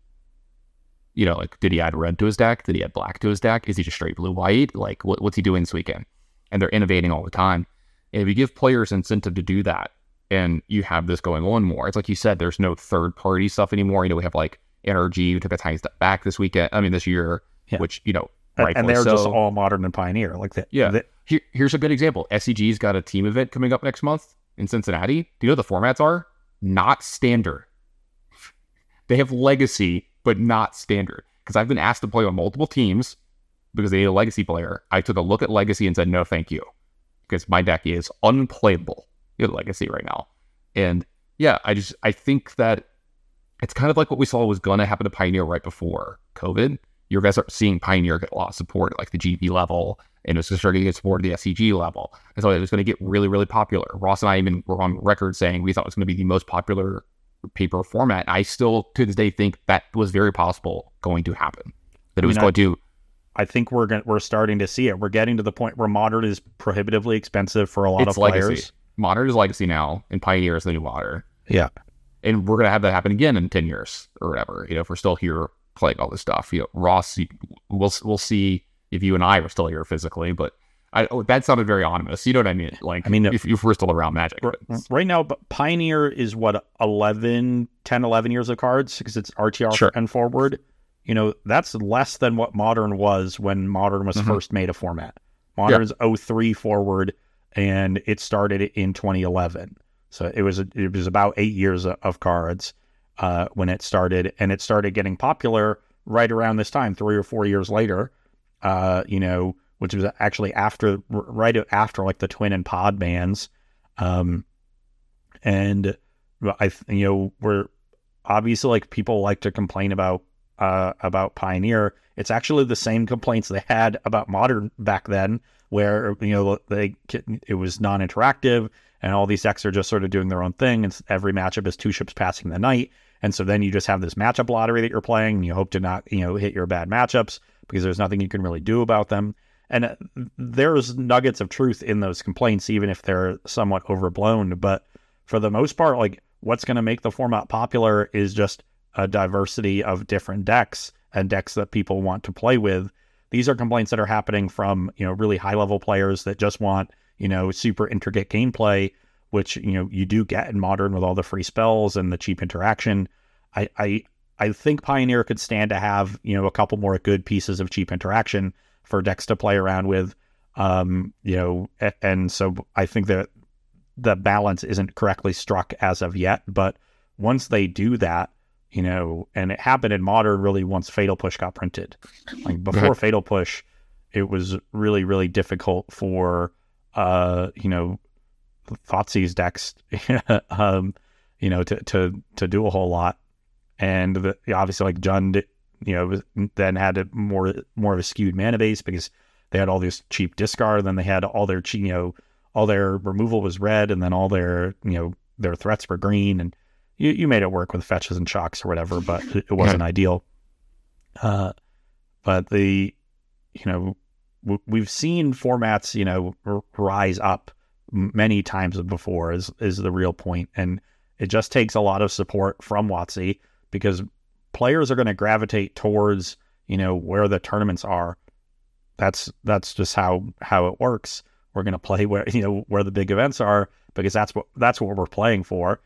you know, like, did he add red to his deck? Did he add black to his deck? Is he just straight blue white? Like, what, what's he doing this weekend? And they're innovating all the time. And if you give players incentive to do that, and you have this going on more, it's like you said, there's no third party stuff anymore. You know, we have like NRG who took a tiny step back this weekend. I mean, this year, yeah. which you know, and, and they're so. just all modern and pioneer. Like that. Yeah. Here, here's a good example. SCG's got a team event coming up next month in Cincinnati. Do you know what the formats are? Not standard. They have legacy but not standard. Because I've been asked to play on multiple teams because they need a legacy player. I took a look at legacy and said, no, thank you. Because my deck is unplayable in legacy right now. And yeah, I just I think that it's kind of like what we saw was gonna happen to Pioneer right before COVID. You guys are seeing Pioneer get a lot of support at like the GP level, and it's starting to get support at the SCG level. And so it was going to get really, really popular. Ross and I even were on record saying we thought it was going to be the most popular paper format. I still, to this day, think that was very possible going to happen. That it I mean, was going I, to. I think we're going we're starting to see it. We're getting to the point where modern is prohibitively expensive for a lot of players. Legacy. Modern is legacy now, and Pioneer is the new modern. Yeah, and we're going to have that happen again in ten years or whatever. You know, if we're still here playing all this stuff, you know, Ross, we'll we'll see if you and I are still here physically, but I, oh, that sounded very ominous. You know what I mean? Like, I mean, if, if we're still around Magic. Right now, But Pioneer is what, 11, 10, 11 years of cards because it's RTR sure. and forward. You know, that's less than what Modern was when Modern was mm-hmm. first made a format. Modern's yeah. 03 forward, and it started in 2011. So it was it was about eight years of cards uh, when it started, and it started getting popular right around this time, three or four years later. Uh, you know, which was actually after right after like the twin and pod bans. Um, and I, you know, we're obviously like people like to complain about uh, about Pioneer. It's actually the same complaints they had about Modern back then, where you know they it was non-interactive and all these decks are just sort of doing their own thing, and every matchup is two ships passing the night, and so then you just have this matchup lottery that you're playing, and you hope to not you know hit your bad matchups because there's nothing you can really do about them. And uh, there's nuggets of truth in those complaints, even if they're somewhat overblown. But for the most part, like what's going to make the format popular is just a diversity of different decks and decks that people want to play with. These are complaints that are happening from, you know, really high level players that just want, you know, super intricate gameplay, which, you know, you do get in modern with all the free spells and the cheap interaction. I, I I think Pioneer could stand to have, you know, a couple more good pieces of cheap interaction for decks to play around with. Um, you know, and so I think that the balance isn't correctly struck as of yet. But once they do that, you know, and it happened in modern really once Fatal Push got printed. Like before Fatal Push, it was really, really difficult for uh, you know, Thoughtseize decks um, you know, to to to do a whole lot. And the, obviously like Jund you know, then had a more more of a skewed mana base because they had all this cheap discard. Then they had all their you know all their removal was red, and then all their you know their threats were green, and you, you made it work with fetches and shocks or whatever, but it, it wasn't ideal. Uh, but the you know w- we've seen formats you know r- rise up many times before is is the real point, and it just takes a lot of support from WotC because players are going to gravitate towards, you know, where the tournaments are that's that's just how how it works. We're going to play where you know where the big events are because that's what that's what we're playing for.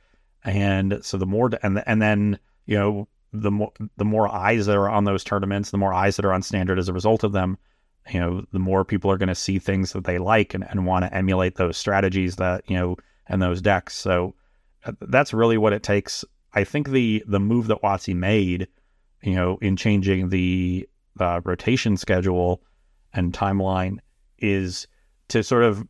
And so the more and and then you know the more the more eyes that are on those tournaments, the more eyes that are on standard as a result of them, you know, the more people are going to see things that they like and, and want to emulate those strategies that you know and those decks. So uh, that's really what it takes. I think the the move that WotC made, you know, in changing the uh, rotation schedule and timeline is to sort of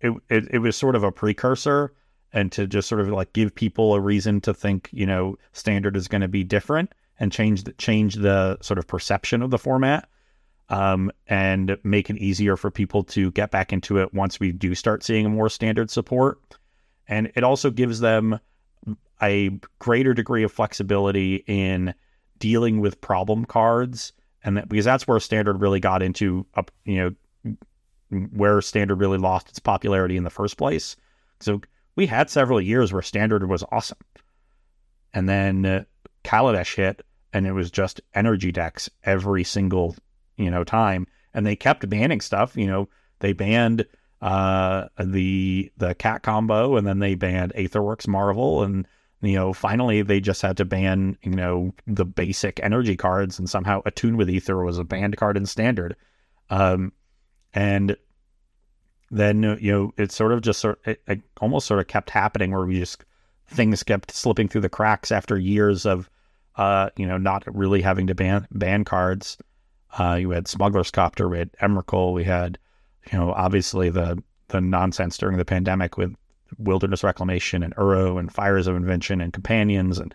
it, it, it was sort of a precursor and to just sort of like give people a reason to think you know standard is going to be different and change the change the sort of perception of the format um, and make it easier for people to get back into it once we do start seeing more standard support. And it also gives them a greater degree of flexibility in dealing with problem cards. And that because that's where standard really got into up you know where standard really lost its popularity in the first place. So we had several years where standard was awesome. And then uh, Kaladesh hit and it was just energy decks every single you know time and they kept banning stuff you know they banned uh, the the cat combo and then they banned aetherworks marvel and you know, finally they just had to ban, you know, the basic energy cards and somehow Attune with Aether was a banned card in standard. Um, and then, you know, it sort of just sort it, it almost sort of kept happening where we just things kept slipping through the cracks after years of, uh, you know, not really having to ban ban cards. Uh, you had Smuggler's Copter, we had Emrakul, we had, you know, obviously the the nonsense during the pandemic with Wilderness Reclamation and Uro and Fires of Invention and Companions. And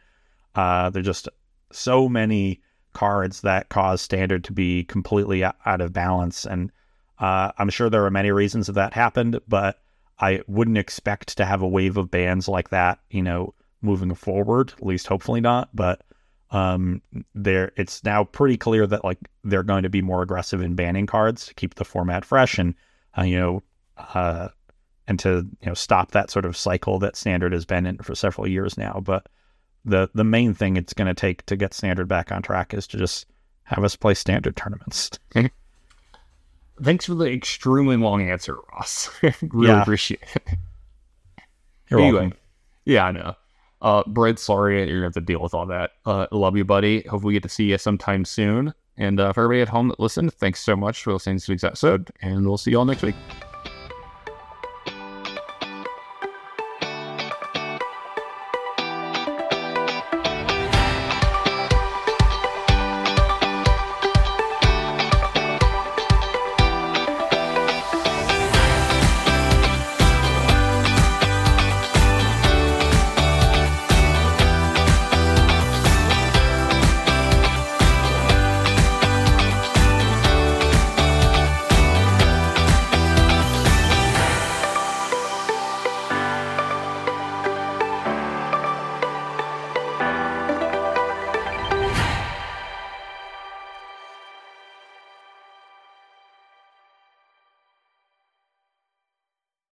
uh, there's just so many cards that cause Standard to be completely out of balance. And uh, I'm sure there are many reasons that that happened, but I wouldn't expect to have a wave of bans like that, you know, moving forward. At least, hopefully not. But um, there, it's now pretty clear that like they're going to be more aggressive in banning cards to keep the format fresh and uh, you know uh, and to you know stop that sort of cycle that standard has been in for several years now. But the the main thing it's going to take to get standard back on track is to just have us play standard tournaments. Thanks for the extremely long answer, Ross. really yeah. appreciate it. You're anyway, welcome. Yeah, I know. Uh, Brett, sorry you're gonna have to deal with all that. Uh, love you, buddy. Hope we get to see you sometime soon. And uh, for everybody at home that listened, thanks so much for listening to this week's episode, and we'll see you all next week.